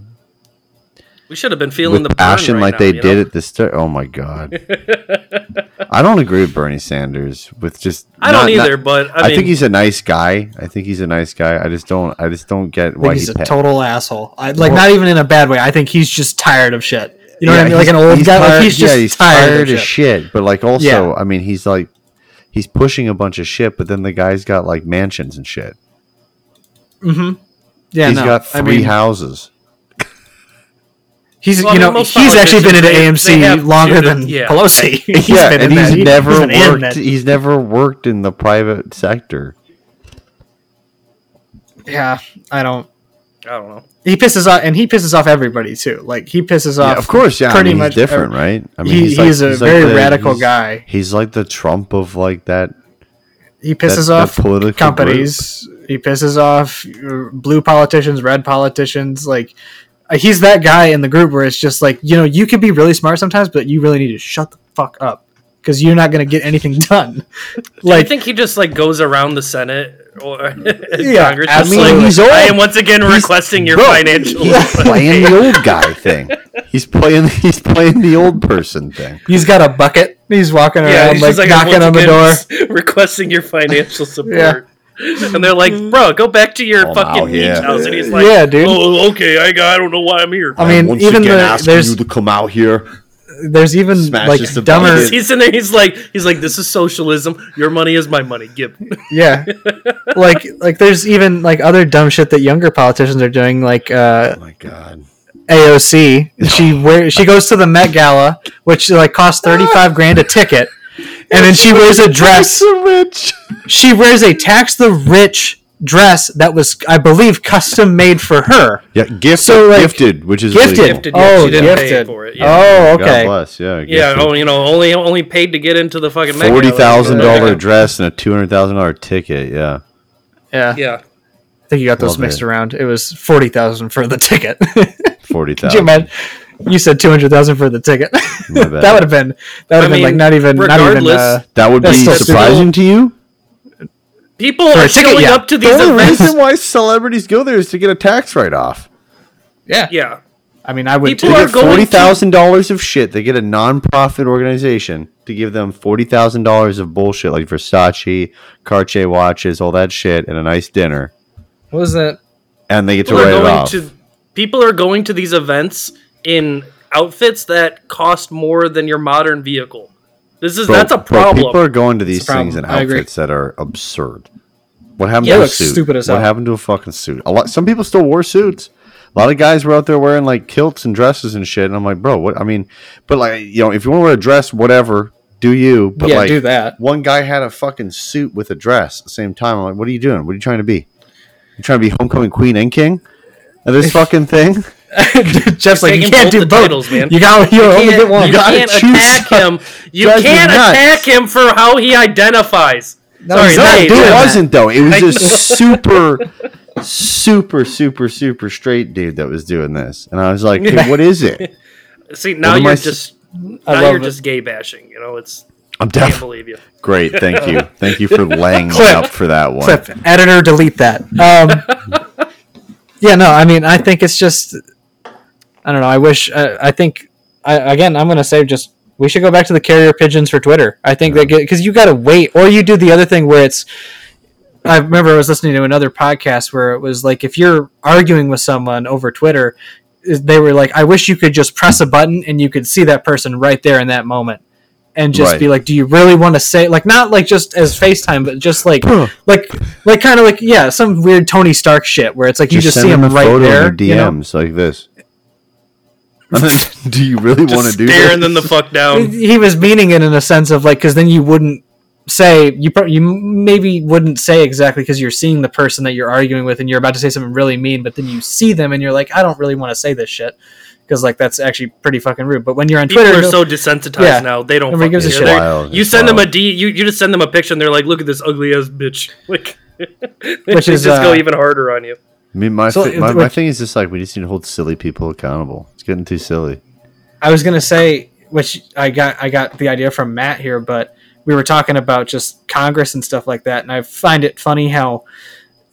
We should have been feeling with the passion right like now, they did know? at the start, oh my god. [laughs] I don't agree with Bernie Sanders. With just I not- don't not- either, but I, I, think he's a nice guy. I think he's a nice guy. I just don't. I just don't get why he's he a pa- total asshole. I, like Well- not even in a bad way. I think he's just tired of shit. You know Yeah, what I mean? Like an old he's guy. Tired, like he's just yeah, he's tired, of of shit. shit. But like also, Yeah. I mean, he's like he's pushing a bunch of shit. But then the guy's got like mansions and shit. Mm-hmm. Yeah, he's no, got three I mean, houses. he's Well, you mean, know most he's actually been at AMC have longer two- than yeah. Pelosi. [laughs] He's yeah, been and in he's that. Never been in worked. it. He's never worked in the private sector. Yeah, I don't. I don't know. He pisses off, and he pisses off everybody too. Like he pisses off. Yeah, of course, yeah. pretty I mean, much he's different, right? I mean, he- like- he's a like very the- radical he's- guy. He's like the Trump of like that. He pisses that off political companies. He pisses off blue politicians, red politicians. Like uh, he's that guy in the group where it's just like you know you can be really smart sometimes, but you really need to shut the fuck up because you're not going to get anything [laughs] done. like I think he just like goes around the Senate or [laughs] Yeah, Congress. I mean, like, he's old. I am once again He's- requesting your Bro, financial. He's playing the old [laughs] guy thing. He's playing. [laughs] He's playing the old person thing. he's got a bucket. He's walking yeah, around he's like, like knocking on the door. requesting your financial support. Yeah. And they're like, bro, go back to your Oh, fucking wow, yeah. beach house. And he's like, Yeah, dude. Oh, okay, I, got, I don't know why I'm here. I mean, once even again the, asking there's you to come out here. There's even Smashes the like dumber. bucket. he's in there. He's like, he's like, this is socialism. Your money is my money. Give. [laughs] Yeah, like like there's even like other dumb shit that younger politicians are doing, like uh, Oh my god. AOC. [laughs] She wear she goes to the Met Gala, which like costs thirty five grand a ticket, and then she wears a dress. so rich. She wears a tax the rich dress that was, I believe, custom made for her. Yeah, gifted, So, like, gifted, which is Gifted. illegal. Gifted, yeah, oh, she didn't pay gifted. for it, yeah. Oh, God okay. bless. Yeah. Yeah, oh, you know, only only paid to get into the fucking Met Forty thousand dollar dress and a two hundred thousand dollar ticket. Yeah. Yeah, Yeah, I think you got those Love mixed it. around. It was forty thousand for the ticket. Forty [laughs] Could you imagine? You said two hundred thousand for the ticket. [laughs] That would have been that would have been like not even not even. regardless, Uh, That would That's be still surprising to you. People For a are ticket, yeah. up to these The only events. reason why celebrities go there is to get a tax write off. yeah, Yeah, I mean, I would. People too. are get going forty to- dollars of shit. They get a non-profit organization to give them forty thousand dollars of bullshit like Versace, Cartier watches, all that shit, and a nice dinner, What was that? and they get to people are write it going off. to people are going to these events in outfits that cost more than your modern vehicle. This is Bro, that's a bro, problem. people are going to these things in outfits that are absurd. What happened Yeah, to a suit? stupid as what hell. happened to a fucking suit? A lot. Some people still wore suits. A lot of guys were out there wearing like kilts and dresses and shit. And I'm like, bro, what? I mean, but like, you know, if you want to wear a dress, whatever, do you? But yeah, like, do that. one guy had a fucking suit with a dress at the same time. I'm like, what are you doing? What are you trying to be? You trying to be homecoming queen and king? Of this fucking thing? [laughs] Jeff's like, you can't both do both. titles, man. You got you only get one. you gotta can't choose attack him. [laughs] You Drives can't attack him for how he identifies. No, Sorry, No, not it that. wasn't though. It was I just [laughs] super, super, super, super straight dude that was doing this, and I was like, hey, "What is it?" See, now What am I you're s- just I now love you're it. just gay bashing. You know, it's I'm can't believe you. Great, thank you, thank you for laying me Clip. up for that one. Clip editor, delete that. Um, yeah, no, I mean, I think it's just, I don't know. I wish, uh, I think, I, again, I'm gonna say just we should go back to the carrier pigeons for Twitter. I think that because you got to wait, or you do the other thing where it's I remember I was listening to another podcast where it was like if you're arguing with someone over Twitter, they were like, "I wish you could just press a button and you could see that person right there in that moment." And just Right. be like, do you really want to say like not like just as FaceTime, but just like like like kind of like yeah, some weird Tony Stark shit where it's like you just see him right there. your you know? DMs like this. And [laughs] then, do you really want to do staring this? them the fuck down. he was meaning it in a sense of like because then you wouldn't say you pro- you maybe wouldn't say exactly because you're seeing the person that you're arguing with and you're about to say something really mean but then you see them and you're like I don't really want to say this shit because like that's actually pretty fucking rude but when you're on People Twitter are so desensitized Yeah. now. They don't fucking gives a shit. Wild. You It's send them a d. You, you just send them a picture, and they're like, "Look at this ugly ass bitch." [laughs] Like, [laughs] Which which is, is just go uh, even harder on you. I mean, my, So, my, my thing is just like we just need to hold silly people accountable. It's getting too silly. I was gonna say, which I got I got the idea from Matt here, but we were talking about just Congress and stuff like that, and I find it funny how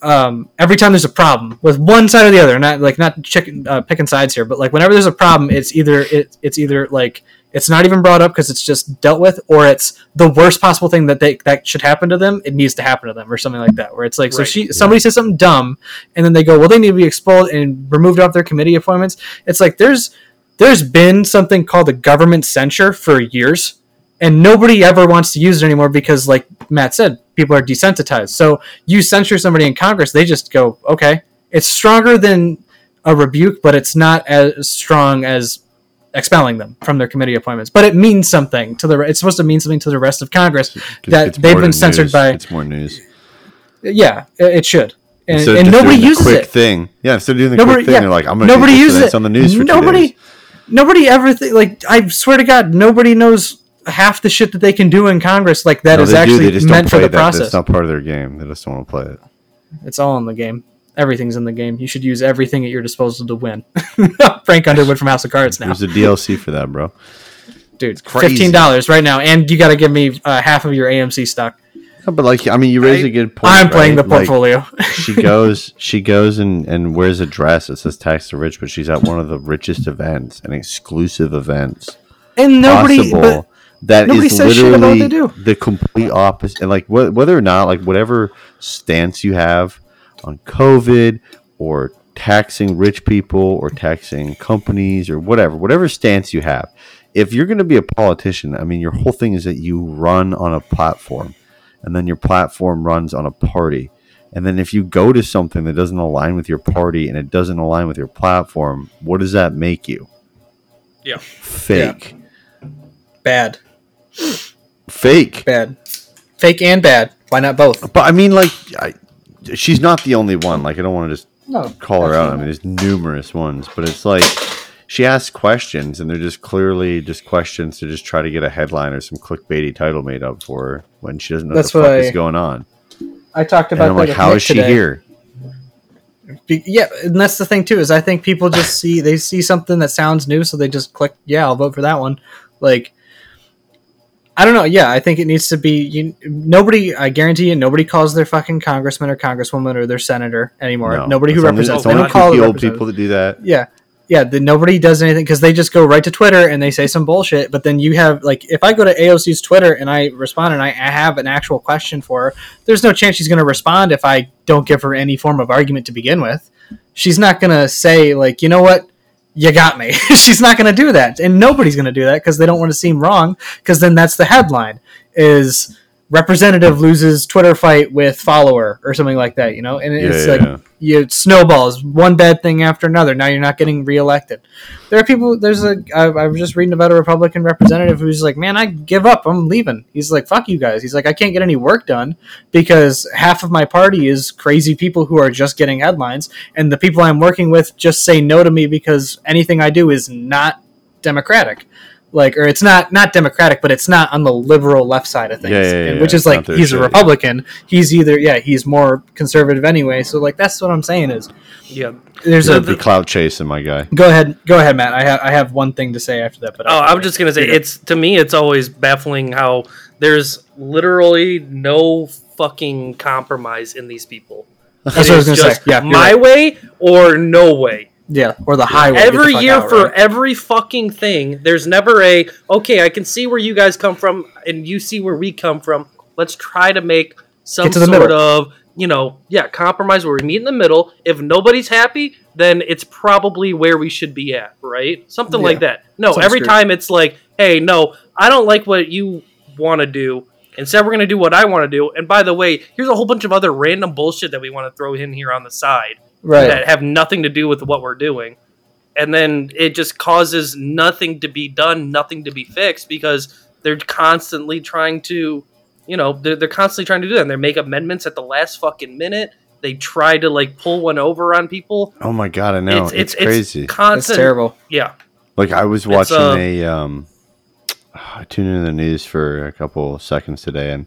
um, every time there's a problem with one side or the other, not like not chicken uh, picking sides here, but like whenever there's a problem, it's either it, it's either like it's not even brought up because it's just dealt with, or it's the worst possible thing that they that should happen to them. It needs to happen to them, or something like that. Where it's like, so she somebody says something dumb, and then they go, well, they need to be expelled and removed off their committee appointments. It's like there's there's been something called the government censure for years, and nobody ever wants to use it anymore because, like Matt said, people are desensitized. So you censure somebody in Congress, they just go, okay, it's stronger than a rebuke, but it's not as strong as expelling them from their committee appointments. But it means something to the. It's supposed to mean something to the rest of Congress That it's they've been censored news. by- It's more news. Yeah, it should. And, and nobody uses quick it. thing. Yeah, instead of doing the Nobody- quick thing, yeah. they're like, I'm going to nobody uses it on the news for nobody nobody ever th- like i swear to god nobody knows half the shit that they can do in congress like that No, is actually meant for the that. process That's not part of their game. They just don't want to play it. it's all in the game everything's in the game you should use everything at your disposal to win [laughs] frank underwood from house of cards now There's a DLC for that, bro. dude crazy. $15 right now and you got to give me uh, half of your amc stock No, but like, I mean, you raise I- a good point. i'm playing the right? Like, portfolio she goes, she goes and and wears a dress that says "tax the rich," but she's at one of the richest events and exclusive events and nobody possible. but that is nobody says shit about what literally they do. the complete opposite. And like wh- whether or not, like whatever stance you have on COVID or taxing rich people or taxing companies or whatever, whatever stance you have, if you're going to be a politician, I mean, your whole thing is that you run on a platform, and then your platform runs on a party. And then if you go to something that doesn't align with your party and it doesn't align with your platform, what does that make you? Yeah. Fake. bad Fake. bad fake and bad why not both But I mean, like, I, she's not the only one. Like, I don't want to just no call her out. I mean, there's numerous ones, but it's like she asks questions, and they're just clearly just questions to just try to get a headline or some clickbaity title made up for her when she doesn't know That's what the fuck I- is going on. i talked And about I'm that like, how is she today. here? Be- yeah, and that's the thing too is I think people just see they see something that sounds new, so they just click, yeah, I'll vote for that one. Like, I don't know. Yeah, I think it needs to be. You, nobody, I guarantee you, nobody calls their fucking congressman or congresswoman or their senator anymore. No. Nobody who only- represents. It's They don't call it old people that do that. Yeah, yeah. The, nobody does anything because they just go right to Twitter and they say some bullshit. But then you have like, if I go to AOC's Twitter and I respond and I, I have an actual question for her, there's no chance she's going to respond if I don't give her any form of argument to begin with. She's not going to say like, you know what, you got me. [laughs] she's not going to do that, and nobody's going to do that because they don't want to seem wrong. Because then that's the headline: is representative hmm. loses Twitter fight with follower or something like that. You know, and it's Yeah, like yeah. you snowballs one bad thing after another. Now you're not getting reelected. There are people. There's a. I, I was just reading about a Republican representative who's like, "Man, I give up. I'm leaving." He's like, "Fuck you guys." He's like, "I can't get any work done because half of my party is crazy people who are just getting headlines, and the people I'm working with just say no to me because anything I do is not democratic." Like, or it's not not democratic, but it's not on the liberal left side of things, Yeah, yeah, yeah, and, which yeah. is like he's shit, a yeah. Republican. He's either yeah, he's more conservative anyway. So like that's what I'm saying is Yeah. there's You're a the clout chasing, my guy. Go ahead, go ahead, Matt. I have I have one thing to say after that, but Oh, I'm just gonna say it's to me. It's always baffling how there's literally no fucking compromise in these people. That's what I was gonna just say. Yeah, my right. way or no way. Yeah, or the highway. Get the every year out, for right? every fucking thing, there's never a okay. I can see where you guys come from, and you see where we come from. Let's try to make some to sort middle. of you know, yeah, compromise where we meet in the middle. If nobody's happy, then it's probably where we should be at, right? Something like that. No, Sounds every great. time it's like, hey, no, I don't like what you want to do. Instead, we're going to do what I want to do. And by the way, here's a whole bunch of other random bullshit that we want to throw in here on the side Right. that have nothing to do with what we're doing. And then it just causes nothing to be done, nothing to be fixed because they're constantly trying to, you know, they're, they're constantly trying to do that. And they make amendments at the last fucking minute. They try to like pull one over on people. Oh my god, I know. It's, crazy. That's constant. terrible. Yeah. Like I was watching uh, a um [sighs] I tuned into the news for a couple seconds today and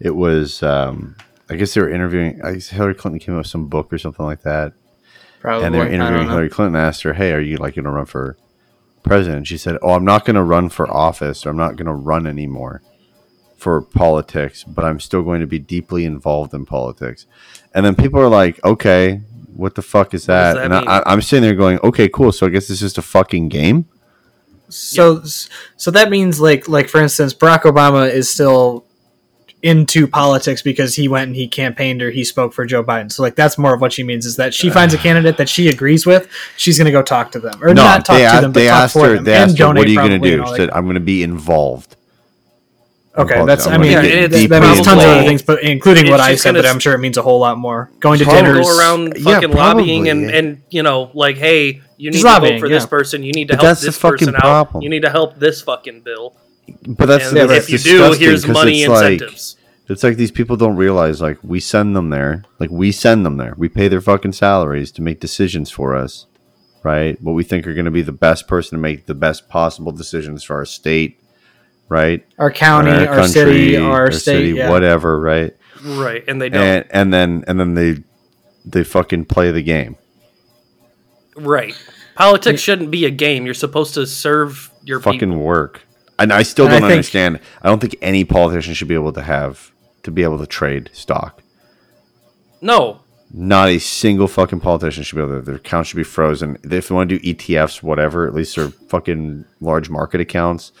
it was um I guess they were interviewing I guess Hillary Clinton came up with some book or something like that. Probably. and they were interviewing. Hillary Clinton and asked her, Hey, are you like gonna run for president? She said, Oh, I'm not gonna run for office or I'm not gonna run anymore for politics, but I'm still going to be deeply involved in politics. And then people are like, Okay, what the fuck is that? that and I, mean? I, I'm sitting there going, Okay, cool. So I guess it's just a fucking game. So so that means like like for instance, Barack Obama is still into politics because he went and he campaigned or he spoke for Joe Biden. So like that's more of what she means is that she finds a [sighs] candidate that she agrees with, she's going to go talk to them or not talk they, to a- them, but they talk asked for her. them They and asked her, "What are you going to probably do?" and all She said, "I'm going to be involved." in Okay, that's. politics. I I'm mean, gonna Yeah, get it's that deeply means tons of other things, but including It's what I said. gonna But I'm sure it means a whole lot more. Going to Probably. dinners. Go around Yeah, fucking lobbying and, and, you know, like, hey, you need Just to lobbying, vote for this person. You need to But help that's this fucking person out. problem. You need to help this fucking bill. But that's, And that's if you do, disgusting, here's 'cause money it's like- incentives. It's like these people don't realize, like, we send them there. Like, we send them there. We pay their fucking salaries to make decisions for us, right? What we think are going to be the best person to make the best possible decisions for our state, right? Our county, Or our, city, our, state, yeah. whatever, right? Right, and they don't. And and then and then they they fucking play the game. right. Politics shouldn't be a game. You're supposed to serve your fucking people. work. And I still And don't think- understand. I don't think any politician should be able to have to be able to trade stock. No, Not a single fucking politician should be able to. Their account should be frozen. If they want to do ETFs, whatever, at least they're fucking large market accounts.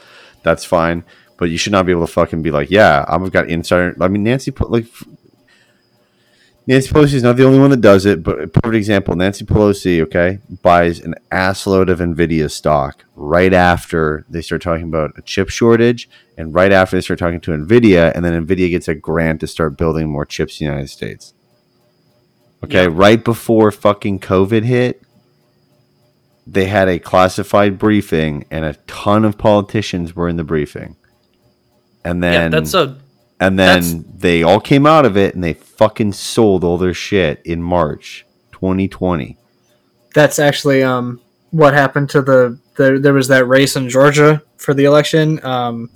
That's fine. But you should not be able to fucking be like, yeah, I've got insider. I mean, Nancy, Pe- like, f- Nancy Pelosi is not the only one that does it, but a perfect example. Nancy Pelosi, okay, buys an assload of Nvidia stock right after they start talking about a chip shortage, and right after they start talking to Nvidia, and then Nvidia gets a grant to start building more chips in the United States. Okay, Yeah. right before fucking COVID hit, they had a classified briefing, and a ton of politicians were in the briefing. And then yeah, that's a and that's- then they all came out of it and they fucking sold all their shit in March 2020. That's actually um, what happened to the, the. There was that race in Georgia for the election. Um,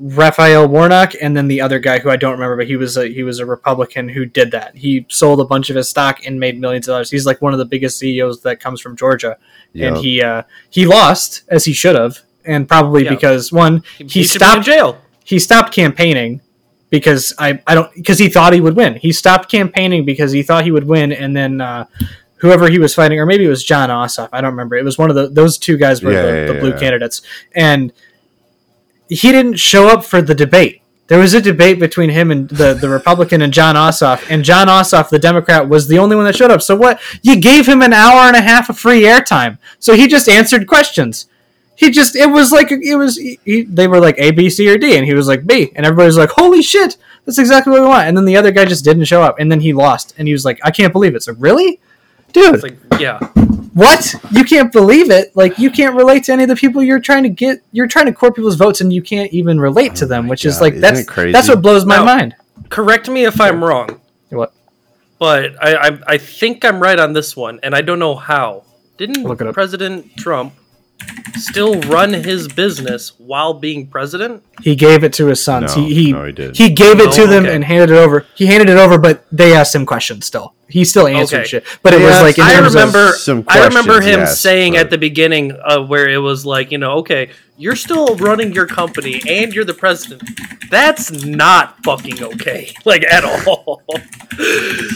Raphael Warnock and then the other guy who I don't remember, but he was a he was a Republican who did that. He sold a bunch of his stock and made millions of dollars. He's like one of the biggest CEOs that comes from Georgia, and he uh, he lost as he should have, and probably Yeah. because one he, he should be in stopped jail. He stopped campaigning because I, I don't because he thought he would win. He stopped campaigning because he thought he would win, and then uh, whoever he was fighting, or maybe it was Jon Ossoff, I don't remember. It was one of the those two guys were Yeah, the, yeah, the blue yeah. candidates, and he didn't show up for the debate. There was a debate between him and the, the Republican and Jon Ossoff, and Jon Ossoff, the Democrat, was the only one that showed up. So what? You gave him an hour and a half of free airtime, so he just answered questions he just it was like it was he, they were like a b c or d and he was like b and everybody's like holy shit that's exactly what we want. And then the other guy just didn't show up and then he lost and he was like i can't believe it. So really? Dude It's like, yeah, what? You can't believe it? Like you can't relate to any of the people you're trying to get you're trying to court people's votes and you can't even relate to Oh them my which is God, like isn't that's crazy? that's what blows my No. mind. correct me if I'm wrong, what? But I, I I think I'm right on this one, and I don't know how. Didn't Look it up. President Trump still run his business while being president? he gave it to his sons No, he he, no, he didn't. he gave it to Oh, them okay. and handed it over he handed it over but they asked him questions still He still answered Okay. shit, but it was like in I remember. Some I remember him yes, saying but- at the beginning of where it was like, you know, okay, you're still running your company and you're the president. That's not fucking okay, [laughs] like at all.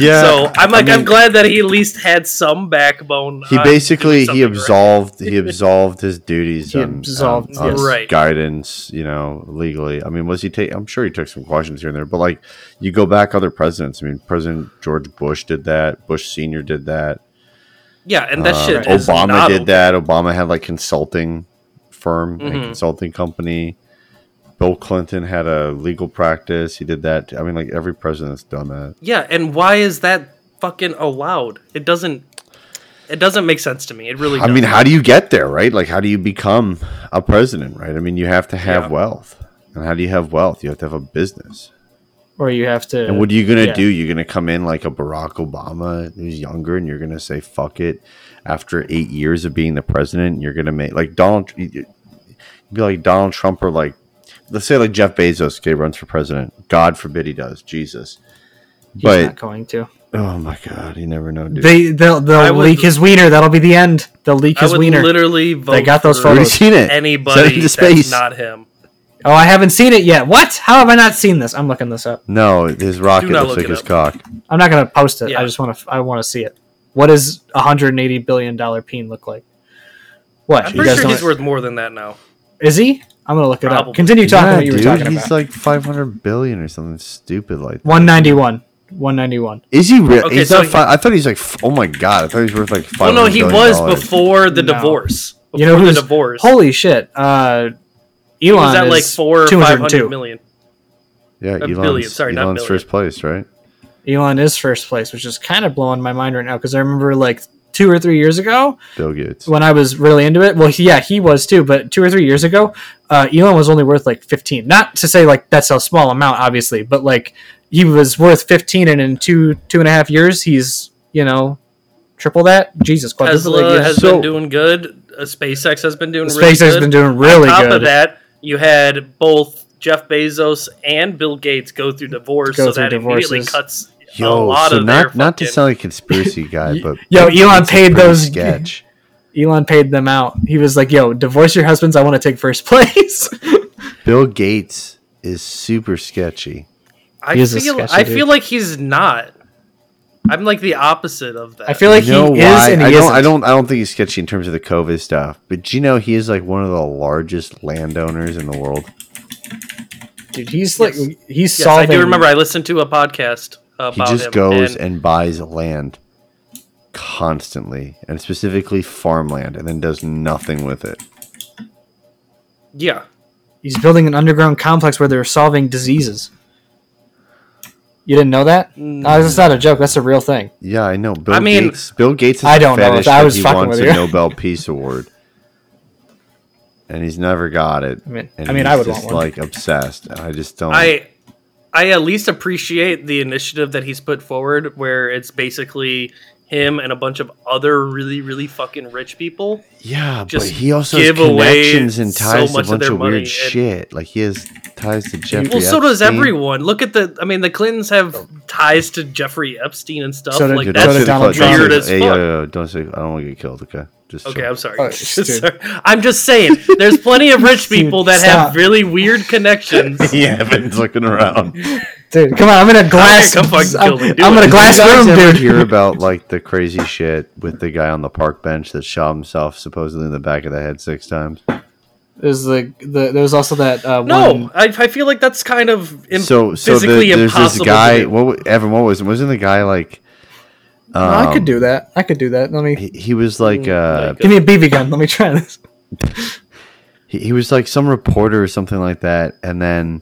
Yeah, So I'm I like, I'm mean- glad that he at least had some backbone. he uh, basically he something right. absolved he [laughs] absolved his duties He on, absolved, on, on yes. Right. guidance you know legally i mean was he take i'm sure he took some questions here and there but like you go back other presidents i mean president george bush did that bush senior did that Yeah, and that Uh, shit. obama did that obama had like consulting firm and Mhm. consulting company bill clinton had a legal practice he did that i mean like every president's done that Yeah, and why is that fucking allowed? It doesn't. It doesn't make sense to me. It really. I mean, doesn't. how do you get there, right? Like, how do you become a president, right? I mean, you have to have Yeah. wealth. And how do you have wealth? You have to have a business. Or you have to. And what are you going to yeah. do? You're going to come in like a Barack Obama who's younger and you're going to say, fuck it. After eight years of being the president, you're going to make like Donald, you'd be like Donald Trump or like, let's say like Jeff Bezos, okay, runs for president. God forbid he does. Jesus. He's But, not going to. oh my God, you never know, dude. They they'll they'll would- leak his wiener. That'll be the end. They'll leak I his would wiener. literally vote. got those for Already photos. seen it. Send it Anybody into that's space. not him. Oh, I haven't seen it yet. What? How have I not seen this? I'm looking this up. No, his rocket not looks look like it his up. cock. I'm not gonna post it. Yeah. I just want to. I want to see it. What does a 180 billion dollar peen look like? What? I'm You pretty guys sure don't- he's worth more than that now. Is he? I'm gonna look it Probably. up. Continue talking Yeah, what you were dude, talking he's about. like 500 billion or something stupid like that. 191. 191. Is he real? Okay, he's so not he- fi- I thought he's like, f- oh my god, I thought he was worth like Oh five. no, he was before the No. divorce. Before You know the who's divorce? Holy shit! Uh, he Elon was at like four or five 202. hundred million. Yeah, a Elon's, billion, sorry, not Elon's billion. first place, right? Elon is first place, which is kind of blowing my mind right now because I remember like two or three years ago Bill Gates. when I was really into it. Well, yeah, he was too, but two or three years ago, uh, Elon was only worth like 15. Not to say like that's a small amount, obviously, but like he was worth 15, and in two two and a half years, he's you know triple that. Jesus, quadruple Tesla that. has So- been doing good. Uh, SpaceX has been doing really SpaceX has been doing really On top good. of that, you had both Jeff Bezos and Bill Gates go through divorce, Go so through that immediately divorces. cuts a Yo, lot so of not their not to fucking- sound like a conspiracy [laughs] guy, but Yo, Elon paid pretty those- sketch. [laughs] Elon paid them out. He was like, "Yo, divorce your husbands. I want to take first place." [laughs] Bill Gates is super sketchy. I He is a feel sketchy I dude. feel like he's not. I'm like the opposite of that. I feel like you know he why? is and he I don't. isn't. I don't. I don't think he's sketchy in terms of the COVID stuff. But you know, he is like one of the largest landowners in the world. Dude, he's like Yes. he's yes, solving. I do remember. I listened to a podcast about He just him, goes and and buys land constantly, and specifically farmland, and then does nothing with it. yeah, He's building an underground complex where they're solving diseases. You didn't know that? Mm. No, that's not a joke. That's a real thing. Yeah, I know. Bill I mean- Gates. Bill Gates Is I a don't know if fetish I that was he fucking wants with a. Nobel Peace Award, [laughs] and he's never got it. I mean, And I mean, he's I would just want one. like obsessed. I just don't. I I at least appreciate the initiative that he's put forward, where it's basically him and a bunch of other really really fucking rich people. yeah, but just he also has give away connections and so ties to much a of bunch their of, money weird and- shit. Like he has ties to Jeffrey. Well, so does everyone. Look at the. I mean, the Clintons have ties to Jeffrey Epstein and stuff. So did- like Dude, don't that's did say the Donald club- don't weird say- as hey, fuck. yo, yo, yo, don't say. I don't want to get killed. Okay, just Okay, chill. I'm sorry. Oh, [laughs] Sorry. I'm just saying, there's plenty of rich [laughs] Dude, people that stop. have really weird connections. [laughs] yeah, Evan's looking around. Dude, come on! I'm in a glass. come fucking I'm, kill me. Do I'm in a glass Did you room, ever dude. hear about [laughs] like the crazy shit with the guy on the park bench that shot himself supposedly in the back of the head six times? There's the, the there's also that uh, No, one. I, I feel like that's kind of Im- so, so physically the, there's impossible. this guy. What Evan? What was? Wasn't the guy like? Um, No, I could do that. I could do that. Let me He, he was like. Mm, Uh, give me a BB gun. Let me try this. [laughs] he, he was like some reporter or something like that, and then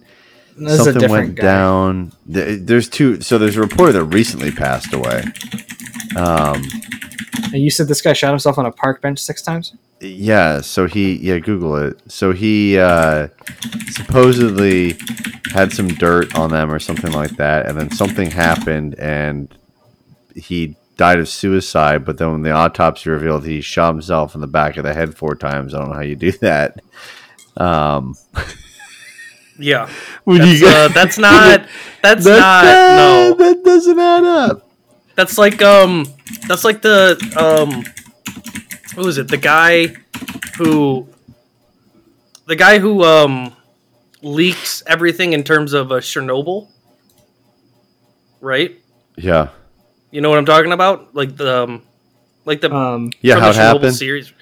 This something went guy. down. There's two. So there's a reporter that recently passed away. Um, And you said this guy shot himself on a park bench six times. Yeah, so he yeah, Google it. So he uh supposedly had some dirt on them or something like that, and then something happened and he died of suicide, but then when the autopsy revealed he shot himself in the back of the head four times. I don't know how you do that. Um [laughs] Yeah, when that's, uh, that's not. [laughs] That's not. No, that doesn't add up. That's like um, that's like the um, who is it? The guy who, the guy who um, leaks everything in terms of uh, Chernobyl, right? Yeah. You know what I'm talking about? Like the, um, like the Um, Yeah, from how the it Chernobyl happened. Series.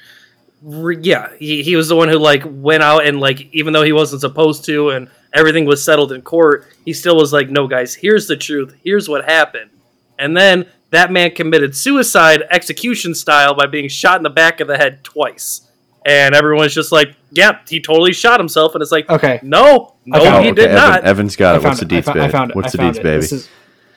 Re- yeah, he, he was the one who like went out and like even though he wasn't supposed to and everything was settled in court, he still was like, "No, guys, here's the truth. Here's what happened." And then that man committed suicide, execution style, by being shot in the back of the head twice. And everyone's just like, "Yeah, he totally shot himself." And it's like, okay. "No, no, found he it. did Evan, not." Evan's got I it. What's the found. I deets, fo- I baby? found it. What's I the found deets, it. baby? This is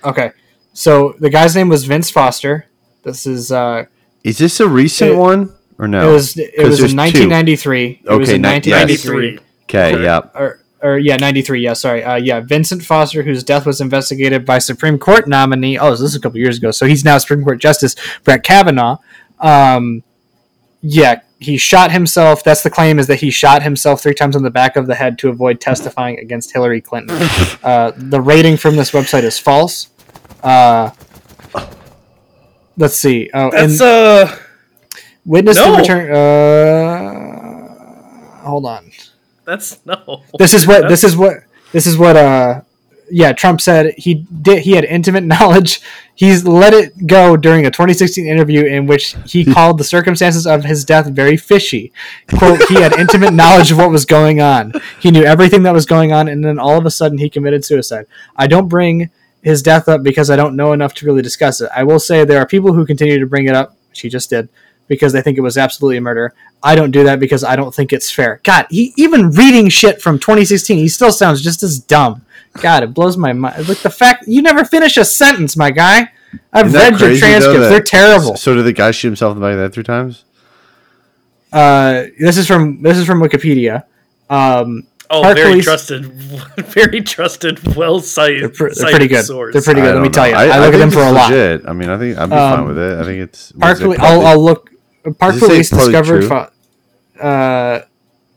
okay. So the guy's name was Vince Foster. This is uh, Is this a recent It- one or no? it was it 'Cause was there's in two. 1993. It was Okay, in ni- yes. 1993. Okay, Okay. yeah. Or, or yeah, 93. Yeah, sorry. Uh, yeah, Vincent Foster, whose death was investigated by Supreme Court nominee. Oh, this is a couple years ago. So he's now Supreme Court Justice Brett Kavanaugh. Um, yeah, he shot himself. That's the claim is that he shot himself three times on the back of the head to avoid testifying against Hillary Clinton. [laughs] uh, the rating from this website is false. Uh, let's see. Oh, That's and uh, witness no. the return. Uh, hold on. that's no. this is what That's- this is what this is what uh yeah trump said he did he had intimate [laughs] knowledge he's let it go during a 2016 interview in which he [laughs] called the circumstances of his death very fishy quote he had intimate [laughs] knowledge of what was going on he knew everything that was going on and then all of a sudden he committed suicide i don't bring his death up because i don't know enough to really discuss it i will say there are people who continue to bring it up she just did because they think it was absolutely a murder. I don't do that because I don't think it's fair. God, he even reading shit from 2016, he still sounds just as dumb. God, it blows my mind. Like the fact you never finish a sentence, my guy. I've read your crazy, though, transcripts; that- they're terrible. So did the guy shoot himself in the back of the head three times? Uh, this is from this is from Wikipedia. Um, Oh, Park very Police- trusted, [laughs] very trusted, well cited. they're, pr- they're pretty good. Source. They're pretty good. Let me don't tell you, I, look at them for it's a lot. I mean, I think I'd be Um, fine with it. I think it's Park it I'll, I'll look. Park Does it say Police discovered? Fo- uh,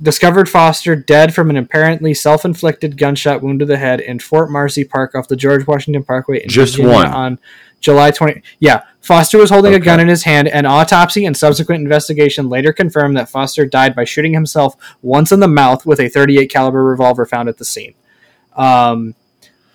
discovered Foster dead from an apparently self-inflicted gunshot wound to the head in Fort Marcy Park off the George Washington Parkway in Just Virginia one. on July 20. Yeah, Foster was holding a gun in his hand. An autopsy and subsequent investigation later confirmed that Foster died by shooting himself once in the mouth with a 38 caliber revolver found at the scene. Um,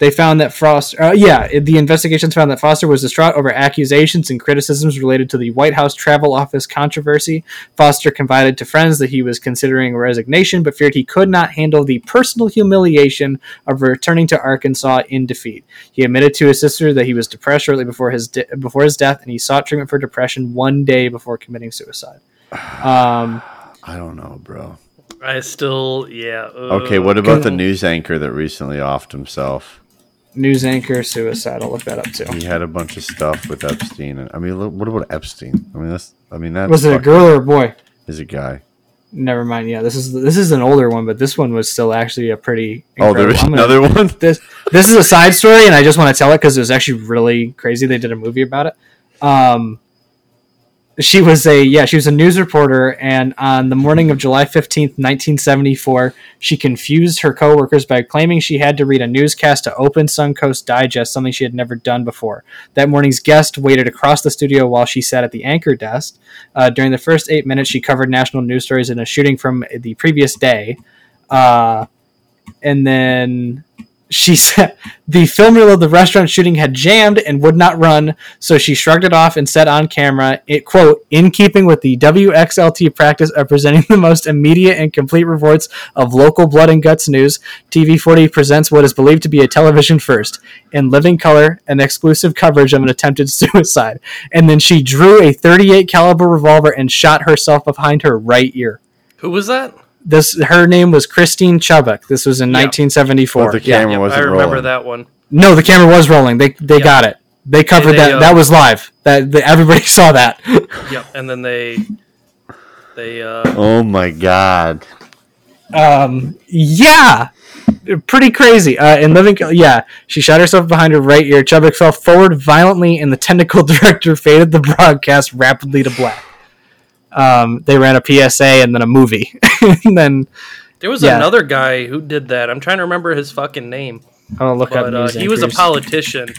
they found that Foster, uh, yeah, the investigations found that Foster was distraught over accusations and criticisms related to the White House Travel Office controversy. Foster confided to friends that he was considering resignation, but feared he could not handle the personal humiliation of returning to Arkansas in defeat. He admitted to his sister that he was depressed shortly before his de- before his death, and he sought treatment for depression one day before committing suicide. [sighs] Um, I don't know, bro. I still, yeah. uh, Okay, what about the news anchor that recently offed himself? News anchor suicide. I'll look that up too. He had a bunch of stuff with Epstein. And, I mean, what about Epstein? I mean, that's. I mean, that Was it a girl or a boy? Is a guy. Never mind. Yeah, this is this is an older one, but this one was still actually a pretty. Oh, there was gonna- another one. [laughs] This this is a side story, and I just want to tell it because it was actually really crazy. They did a movie about it. Um, she was a yeah, she was a news reporter, and on the morning of July fifteenth, nineteen seventy four, she confused her coworkers by claiming she had to read a newscast to open Suncoast Digest, something she had never done before. That morning's guest waited across the studio while she sat at the anchor desk. Uh, during the first eight minutes, she covered national news stories and a shooting from the previous day. Uh, and then she said the film reel of the restaurant shooting had jammed and would not run, so she shrugged it off and said on camera, it quote, in keeping with the WXLT practice of presenting the most immediate and complete reports of local blood and guts news, TV40 presents what is believed to be a television first, in living color, an exclusive coverage of an attempted [laughs] suicide. And then she drew a 38 caliber revolver and shot herself behind her right ear. Who was that? This her name was Christine Chubbuck. This was in Yeah. 1974. But the Yeah. camera Yep, I wasn't remember rolling. that one. No, the camera was rolling. They they Yeah. got it. They covered they, that. uh, that was live. That the, everybody [laughs] saw that. Yep, and then they, they, uh, Oh my god. um, yeah, pretty crazy. Uh, in living, yeah, she shot herself behind her right ear. Chubbuck fell forward violently, and the tentacle [laughs] director faded the broadcast rapidly to black. Um, they ran a PSA and then a movie, [laughs] and then there was Yeah. another guy who did that. I'm trying to remember his fucking name, I'll look up. but uh, he was a politician,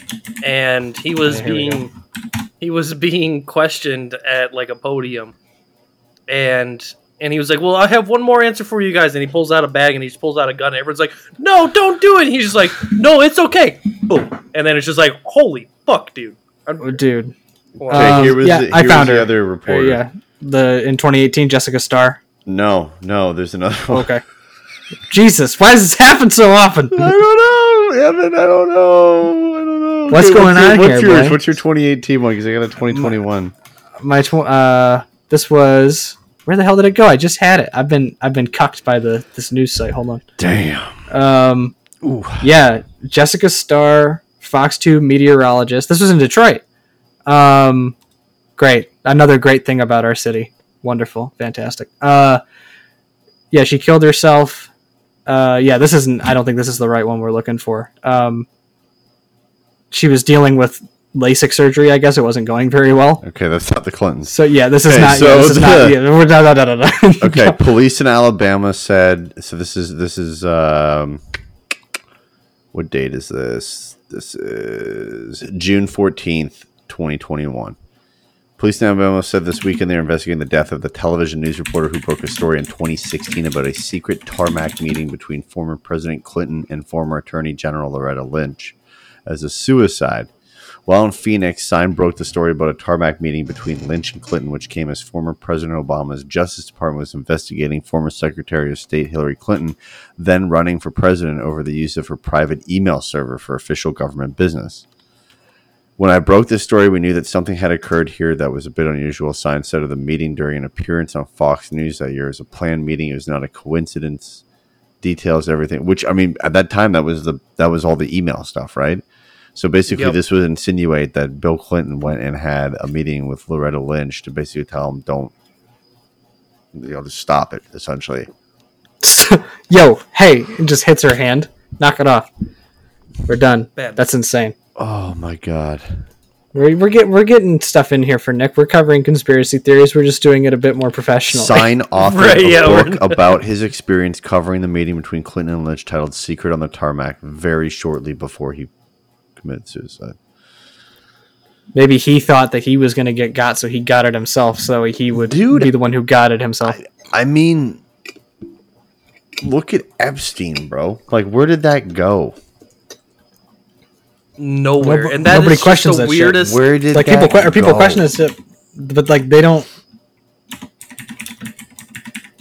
and he was Okay, being he was being questioned at like a podium, and and he was like, "Well, I have one more answer for you guys." And he pulls out a bag and he just pulls out a gun. And everyone's like, "No, don't do it." And he's just like, "No, it's okay." Boom. And then it's just like, "Holy fuck, dude!" Oh, dude. Wow. Okay, Um, here was yeah, the, I found was the her. other Uh, reporter. yeah, the in 2018 Jessica Starr. No, no, there's another one. Okay. Jesus, why does this happen so often? [laughs] I don't know, Evan. I don't know. I don't know. What's going your, on what's here, yours? What's your 2018 one? Because I got a 2021. My tw- uh, this was where the hell did it go? I just had it. I've been I've been cucked by the this news site. Hold on. Damn. Um, Ooh. yeah, Jessica Starr, Fox 2 meteorologist. This was in Detroit. Um, great. Another great thing about our city. Wonderful. Fantastic. Uh, yeah, she killed herself. Uh, yeah, this isn't, I don't think this is the right one we're looking for. Um, she was dealing with LASIK surgery. I guess it wasn't going very well. Okay, that's not the Clintons. So yeah, this is Okay, not. so yeah, this is not. Yeah, we're, no, no, no, no, no. [laughs] Okay, police in Alabama said. So this is this is um, what date is this? This is June fourteenth, twenty twenty one. Police in Alabama said this weekend they're investigating the death of the television news reporter who broke a story in 2016 about a secret tarmac meeting between former President Clinton and former Attorney General Loretta Lynch as a suicide. While in Phoenix, Sign broke the story about a tarmac meeting between Lynch and Clinton, which came as former President Obama's Justice Department was investigating former Secretary of State Hillary Clinton, then running for president over the use of her private email server for official government business. When I broke this story, we knew that something had occurred here that was a bit unusual. Sign said of the meeting during an appearance on Fox News that year. It was a planned meeting. It was not a coincidence. Details everything. Which I mean, at that time, that was the that was all the email stuff, right? So basically, Yep. this would insinuate that Bill Clinton went and had a meeting with Loretta Lynch to basically tell him, "Don't, you know, just stop it." Essentially, [laughs] Yo, hey, it just hits her hand. Knock it off. We're done. Bad. That's insane. Oh my god, We're, we're getting we're getting stuff in here for Nick. We're covering conspiracy theories. We're just doing it a bit more professional. Sign [laughs] authored Right, a yeah, book [laughs] about his experience covering the meeting between Clinton and Lynch, titled "Secret on the Tarmac," very shortly before he committed suicide. Maybe he thought that he was going to get got, so he got it himself. So he would Dude, be the one who got it himself. I mean, look at Epstein, bro. Like, where did that go? Nowhere, Nobo- and that is nobody just questions the that shit. weirdest. Where did like people, que- or people go? question this, shit, but like they don't.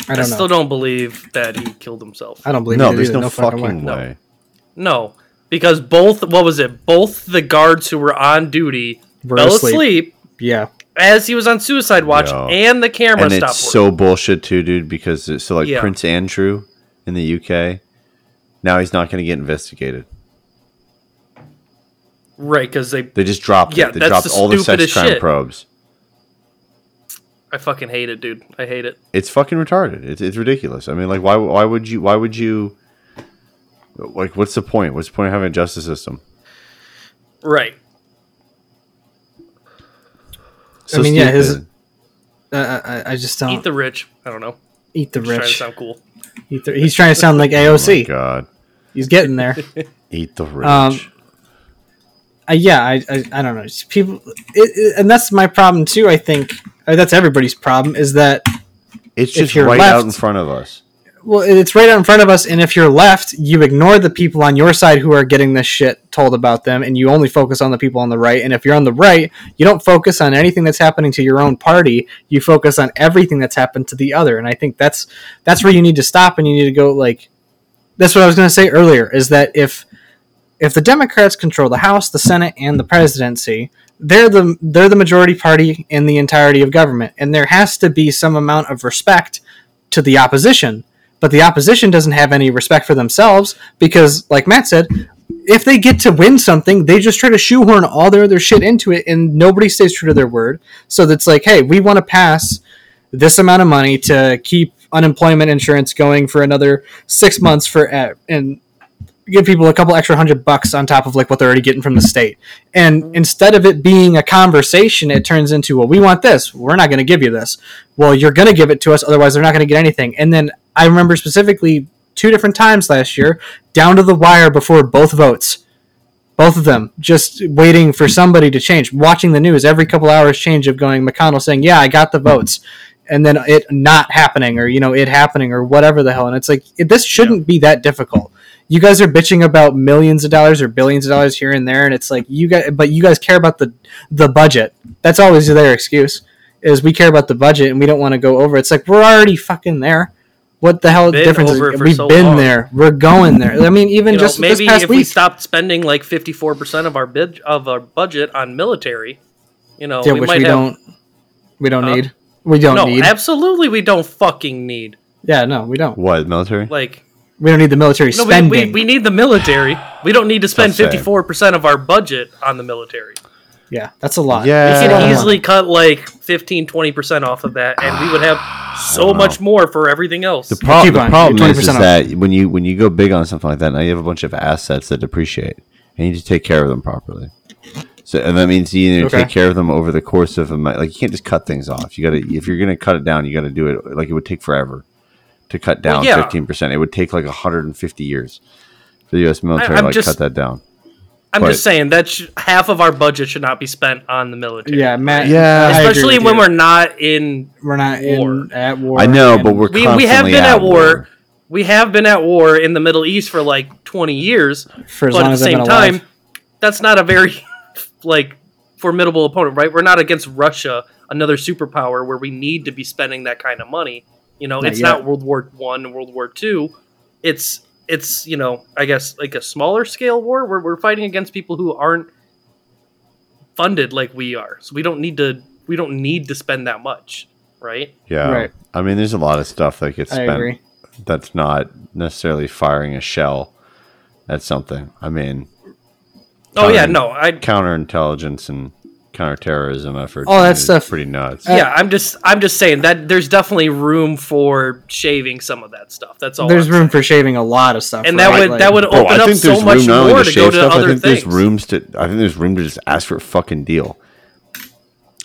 I I, don't still know. don't believe that he killed himself. I don't believe No, there's either. no, fucking way. No. No, because both what was it? Both the guards who were on duty Were fell asleep. asleep Yeah, as he was on suicide watch, Yo. and the camera And stopped. it's so bullshit too, dude. Because it's, so like Yeah. Prince Andrew in the UK, now he's not going to get investigated. Working. right because they. They just dropped Yeah, it. They that's dropped the all the sex stupidest crime shit. probes. I fucking hate it, dude. I hate it. It's fucking retarded. It's, it's ridiculous. I mean, like, why why would you why would you like? What's the point? What's the point of having a justice system? Right. So I mean, yeah, his- uh, I, I just don't Eat the rich. I don't know. eat the Just trying to sound cool. Eat the- he's trying to sound like Oh my AOC. God, he's getting there. [laughs] eat the rich. Um, uh, yeah, I, I, I don't know. It's people, it, it- and that's my problem too. I think uh, that's everybody's problem is that it's just right left- out in front of us. well, it's right out in front of us, and if you're left, you ignore the people on your side who are getting this shit told about them, and you only focus on the people on the right. And if you're on the right, you don't focus on anything that's happening to your own party. You focus on everything that's happened to the other. And I think that's that's where you need to stop, and you need to go like. That's what I was going to say earlier. Is that if if the Democrats control the House, the Senate, and the presidency, they're the they're the majority party in the entirety of government, and there has to be some amount of respect to the opposition. But the opposition doesn't have any respect for themselves because, like Matt said, if they get to win something, they just try to shoehorn all their other shit into it, and nobody stays true to their word. So that's like, hey, we want to pass this amount of money to keep unemployment insurance going for another six months for uh, and give people a couple extra hundred bucks on top of like what they're already getting from the state. And mm-hmm. instead of it being a conversation, it turns into, well, we want this. We're not going to give you this. Well, you're going to give it to us, otherwise they're not going to get anything. And then I remember specifically two different times last year, down to the wire before both votes. Both of them just waiting for somebody to change, watching the news every couple hours change of going McConnell saying, "Yeah, I got the mm-hmm. votes." And then it not happening, or you know, it happening, or whatever the hell. And it's like it, this shouldn't be that difficult. You guys are bitching about millions of dollars or billions of dollars here and there, and it's like you guys, but you guys care about the the budget. That's always their excuse is we care about the budget and we don't want to go over. It's like we're already fucking there. What the hell Been difference? Is, we've so been long. there. We're going there. I mean, even You know, just maybe this past if we stopped spending like fifty four percent of our bid of our budget on military, you know, yeah, we which might we have. don't. We don't Huh? need. We don't no, need. absolutely, we don't fucking need. yeah, no, we don't. What military? We don't need the military no, we, spending. we, we need the military. We don't need to spend fifty four percent of our budget on the military. yeah, that's a lot. Yeah. We That's a lot can easily money. cut like 15 20% off of that, and we would have [sighs] so much more for everything else. The, pro- the on, problem is, is 20% off. that when you when you go big on something like that, now you have a bunch of assets that depreciate, and you need to take care of them properly. So, and that means you need to Okay. take care of them over the course of a mi- like you can't just cut things off. You got to if you're going to cut it down, you got to do it like it would take forever to cut down Well, yeah. fifteen percent. It would take like 150 years for the U.S. military I'm to like just- cut that down. I'm but- just saying that sh- half of our budget should not be spent on the military. Yeah, Matt. Yeah. I agree especially when you. we're not in. we're not in at war. I know, but we're We, we have been at war. We have been at war in the Middle East for like 20 years, for as but long at the as same time, alive. that's not a very [laughs] like formidable opponent, right? We're not against Russia, another superpower where we need to be spending that kind of money. You know, Not it's yet. not World War One, World War Two. It's it's you know, I guess like a smaller scale war where we're fighting against people who aren't funded like we are. So we don't need to we don't need to spend that much, right? Yeah, Right. I mean, there's a lot of stuff that gets spent that's not necessarily firing a shell at something. I mean, Oh yeah, no, I counterintelligence and counterterrorism efforts. All that stuff. pretty nuts. Uh, yeah, I'm just I'm just saying that there's definitely room for shaving some of that stuff. That's all. There's I'm room saying. for shaving a lot of stuff. and that would Like- that would Oh, open up so much not more to go shave to stuff, I other think things. there's rooms to. I think there's room to just ask for a fucking deal.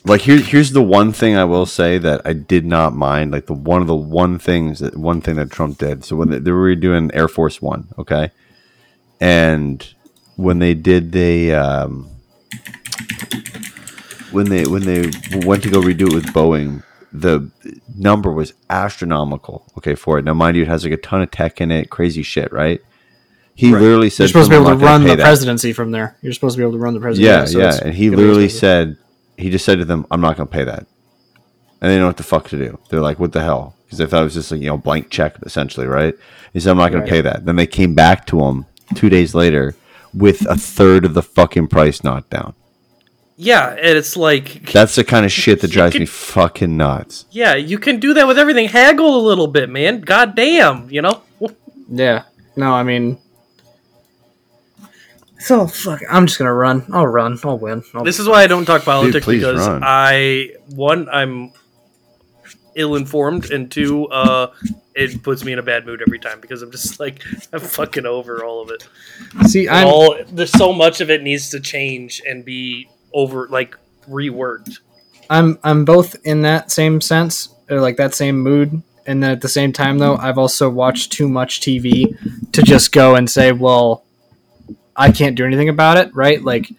Like here, here's the one thing I will say that I did not mind. Like the one of the one things that one thing that Trump did. So when they, they were doing Air Force One, okay, and when they did the um, when they when they went to go redo it with Boeing, the number was astronomical. Okay, for it now, mind you, it has like a ton of tech in it, crazy shit, right? He Right. literally said, You're supposed to be able to run the that." presidency from there. You're supposed to be able to run the presidency. Yeah, so yeah, and he literally said, he just said to them, "I'm not going to pay that," and they know what the fuck to do. They're like, "What the hell?" Because they thought it was just like you know blank check essentially, right? He said, "I'm not going Right. to pay that." Then they came back to him two days later with a third of the fucking price knocked down. Yeah, and it's like [laughs] That's the kind of shit that drives could- me fucking nuts. yeah, you can do that with everything. Haggle a little bit, man. God damn, you know. [laughs] Yeah. No, I mean. So fuck. I'm just gonna run. I'll run. I'll win. I'll This is why I don't talk politics please because run. I one I'm ill informed and two uh it puts me in a bad mood every time because I'm just [laughs] like I'm fucking over all of it. see. I'm. all there's so much of it needs to change and be over like reworked. I'm I'm both in that same sense, or like that same mood, and then at the same time though, I've also watched too much TV to just go and say, well, I can't do anything about it, right? Like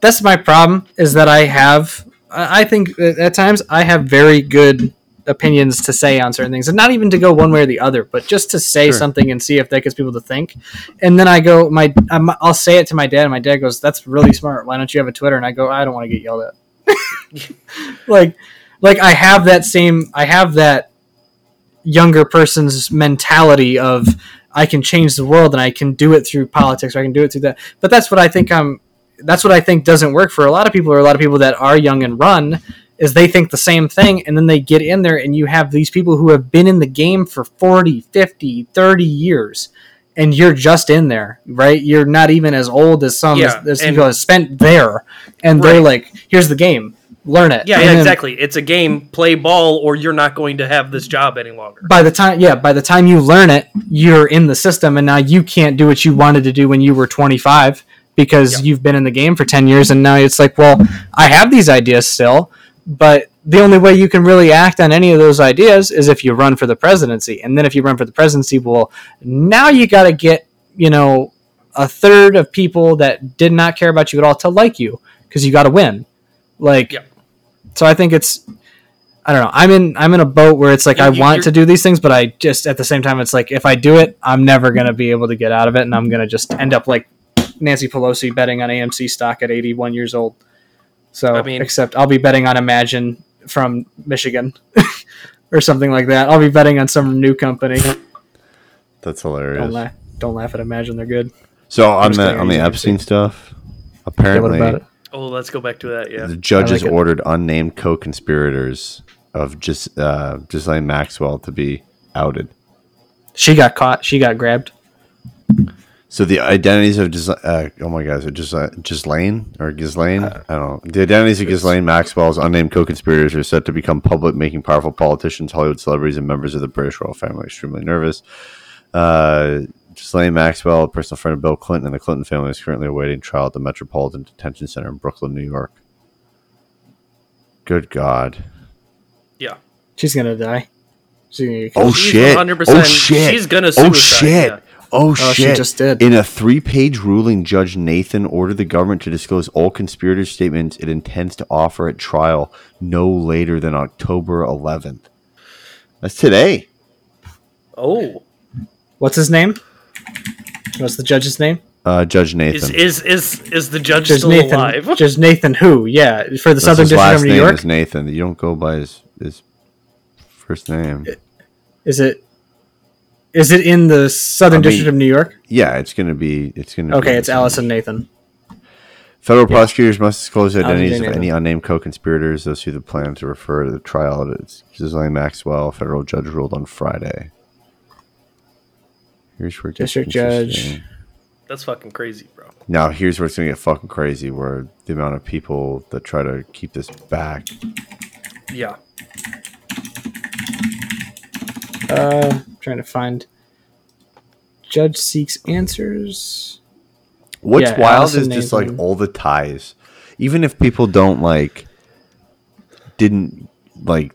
that's my problem is that I have I I think uh, at times I have very good opinions to say on certain things, and not even to go one way or the other, but just to say Sure. something and see if that gets people to think. And then I go, my I'm, I'll say it to my dad, and my dad goes, "That's really smart. Why don't you have a Twitter?" And I go, "I don't want to get yelled at." [laughs] like like I have that same I have that younger person's mentality of I can change the world and I can do it through politics or I can do it through that. But that's what I think I'm that's what I think doesn't work for a lot of people or a lot of people that are young and run is they think the same thing and then they get in there and you have these people who have been in the game for 40, 50, 30 years and you're just in there, right? You're not even as old as some Yeah, as, as people have spent there and they're like, here's the game. Learn it. Yeah, yeah, then- exactly. It's a game. Play ball, or you're not going to have this job any longer. by the time yeah by the time you learn it you're in the system and now you can't do what you wanted to do when you were 25 because Yep. you've been in the game for 10 years and now it's like well i have these ideas still but the only way you can really act on any of those ideas is if you run for the presidency and then if you run for the presidency well now you got to get you know a third of people that did not care about you at all to like you because you got to win. Like, Yeah. so I think it's. I don't know. I'm in. I'm in a boat where it's like You- I you- want to do these things, but I just at the same time, it's like if I do it, I'm never gonna be able to get out of it, and I'm gonna just end up like Nancy Pelosi betting on AMC stock at 81 years old. So, I mean- except I'll be betting on Imagine from Michigan [laughs] or something like that. I'll be betting on some new company. That's Don't hilarious. laugh. Don't laugh at Imagine. They're good. So on the on the Epstein see. stuff, Yeah, what apparently about it? Oh, let's go back to that. Yeah. the judge I like has it. ordered unnamed co-conspirators of just uh, Ghislaine Maxwell to be outed. She got caught. She got grabbed. So the identities of Gis- uh, oh my god, is just uh, Ghislaine or Ghislaine? Uh, I don't know. The identities of Ghislaine Maxwell's unnamed co-conspirators are set to become public, making powerful politicians, Hollywood celebrities, and members of the British royal family extremely nervous. Uh, Ghislaine Maxwell, a personal friend of Bill Clinton and the Clinton family, is currently awaiting trial at the Metropolitan Detention Center in Brooklyn, New York. Good God! Yeah. She's gonna die. She's gonna Oh shit! 100% Oh shit! she's gonna Oh shit! yeah. Oh Oh, she shit! just did. In a three-page ruling, Judge Nathan ordered the government to disclose all conspirator statements it intends to offer at trial no later than October 11th. That's today. Oh, What's his name? What's the judge's name? Uh, Judge is Nathan. is is is the judge Judge still Nathan. alive? Judge Nathan who? Yeah, for the That's Southern his District last of New name York. is Nathan. You don't go by his his first name. Is it? Is it in the Southern I mean- District of New York? Yeah, it's gonna be. It's gonna. Okay, be it's Alison Nathan. Federal prosecutors must disclose the identities of Nathan. any unnamed co-conspirators. Those who the plan to refer to the trial. It's Ghislaine Maxwell. Federal judge ruled on Friday. Here's where it District judge. That's fucking crazy, bro. Now here's where it's gonna get fucking crazy. Where the amount of people that try to keep this back. Yeah. Uh, trying to find. Judge seeks answers. What's Yeah, wild Alison is just like all the ties. Even if people don't like, didn't like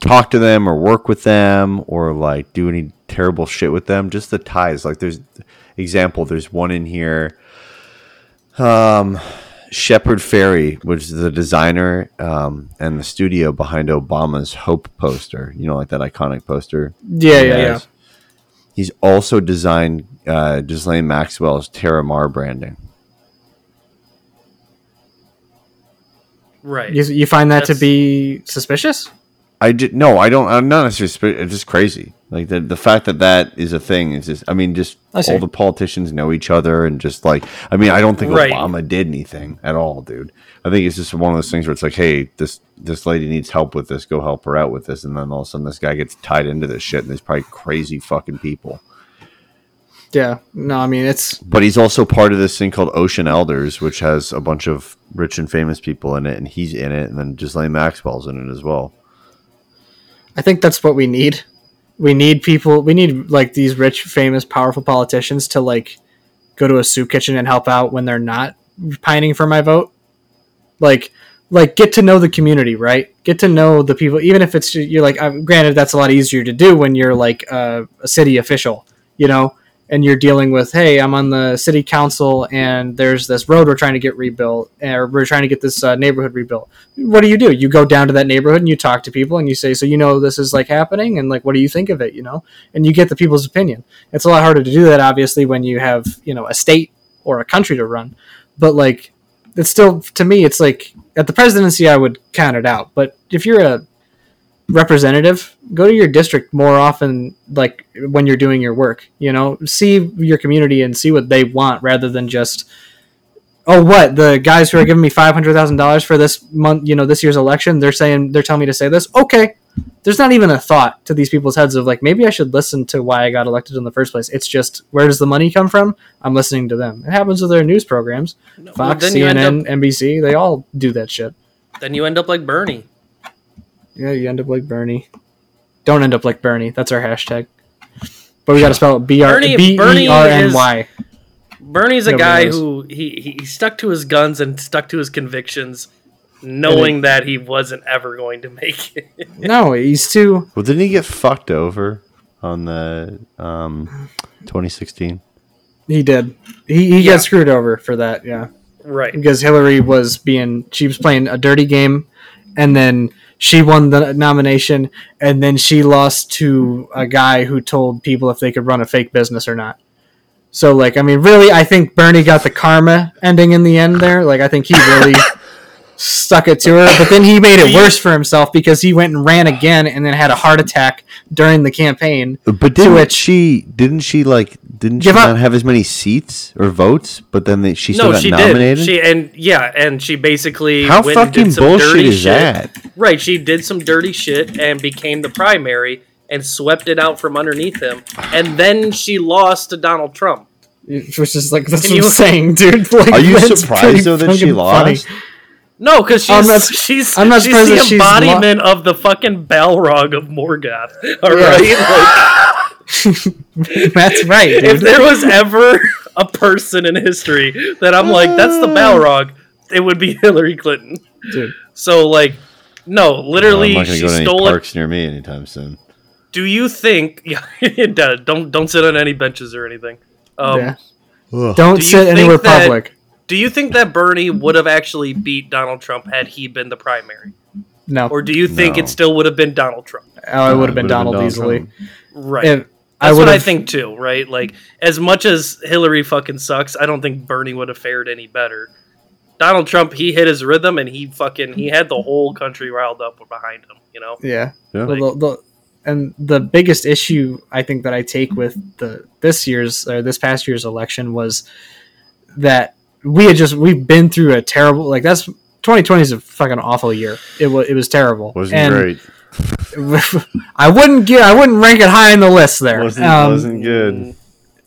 talk to them or work with them or like do any terrible shit with them, just the ties. Like there's example, there's one in here. Um Shepard Fairey, which is the designer um, and the studio behind Obama's Hope poster. You know, like that iconic poster. Yeah, yeah, yeah. He's also designed uh, Ghislaine Maxwell's Terra Mar branding. Right. You, you find that to be suspicious? I did no, I don't. I'm not necessarily. It's just crazy. Like the the fact that that is a thing is just. I mean, just I all the politicians know each other and just like. I mean, I don't think Right. Obama did anything at all, dude. I think it's just one of those things where it's like, hey, this this lady needs help with this. Go help her out with this, and then all of a sudden this guy gets tied into this shit, and there's probably crazy fucking people. Yeah. No, I mean it's But he's also part of this thing called Ocean Elders, which has a bunch of rich and famous people in it, and he's in it, and then Ghislaine Maxwell's in it as well. I think that's what we need. We need people. We need like these rich, famous, powerful politicians to like go to a soup kitchen and help out when they're not pining for my vote. Like, like get to know the community, right? Get to know the people, even if it's you're like. Uh, granted, that's a lot easier to do when you're like uh, a city official, you know, and you're dealing with, hey, I'm on the city council, and there's this road we're trying to get rebuilt, or we're trying to get this uh, neighborhood rebuilt what do you do? You go down to that neighborhood and you talk to people and you say, so you know this is like happening and like what do you think of it? You know, and you get the people's opinion. It's a lot harder to do that obviously when you have you know a state or a country to run, but like it's still to me it's like at the presidency I would count it out, but if you're a representative, go to your district more often like when you're doing your work. You know, see your community and see what they want rather than just oh what the guys who are giving me five hundred thousand dollars for this month you know this year's election they're saying they're telling me to say this? Okay. There's not even a thought to these people's heads of like maybe i should listen to why i got elected in the first place. It's just where does the money come from? I'm listening to them. It happens with their news programs. Well, fox end cnn up nbc they all do that shit. Then you end up like Bernie. Yeah you end up like bernie don't end up like bernie that's our hashtag but we got to spell it b r Bernie- b Bernie e r n y Bernie's a Nobody guy knows. who he, he he stuck to his guns and stuck to his convictions, knowing that he wasn't ever going to make it. [laughs] no he's too Well, didn't he get fucked over? on the um, 2016. He did. He he Yeah. got screwed over for that. Yeah. Right. because Hillary was being she was playing a dirty game, and then she won the nomination, and then she lost to a guy who told people if they could run a fake business or not. So like I mean, really, I think Bernie got the karma ending in the end there. Like I think he really [laughs] stuck it to her, but then he made it [laughs] worse for himself because he went and ran again, and then had a heart attack during the campaign. But didn't which- she? Didn't she like? Didn't she up. not have as many seats or votes? But then they, she still No, got she nominated. did. She and yeah, and she basically How went and did fucking some bullshit dirty is shit. that? Right, she did some dirty shit and became the primary and swept it out from underneath him, and then she lost to Donald Trump. Which is like that's Can what you- I'm saying, dude. [laughs] Like, Are you surprised though that she lost? funny. Lost? No, because she's I'm not- [laughs] she's I'm not she's the that she's lo- embodiment of the fucking Balrog of Morgoth. [laughs] All Yeah. right, [laughs] That's right, like, if there was ever a person in history that I'm like, that's the Balrog, it would be Hillary Clinton. Dude. So like, no, literally, I'm not gonna she go to any stole it. parks near me anytime soon. Do you think? Yeah, don't don't sit on any benches or anything. Um, Yeah. Don't Do sit anywhere think that- public. Do you think that Bernie would have actually beat Donald Trump had he been the primary, No, or do you think No. it still would have been Donald Trump? oh, it would have been Would've Donald easily. Trump. Right. If I That's would what I think too, right? Like, as much as Hillary fucking sucks, I don't think Bernie would have fared any better. Donald Trump, he hit his rhythm and he fucking he had the whole country riled up behind him. You know, yeah. Yeah. Well, the, the, and the biggest issue I think that I take with the this year's or this past year's election was that we had just we've been through a terrible like that's 2020 is a fucking awful year. It was it was terrible. Wasn't And great. [laughs] I wouldn't get I wouldn't rank it high in the list there. Wasn't Um, wasn't good. this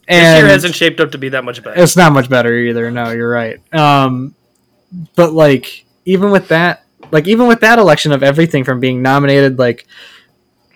and year hasn't shaped up to be that much better. It's not much better either. No, you're right. Um, but like even with that, like even with that election of everything from being nominated, like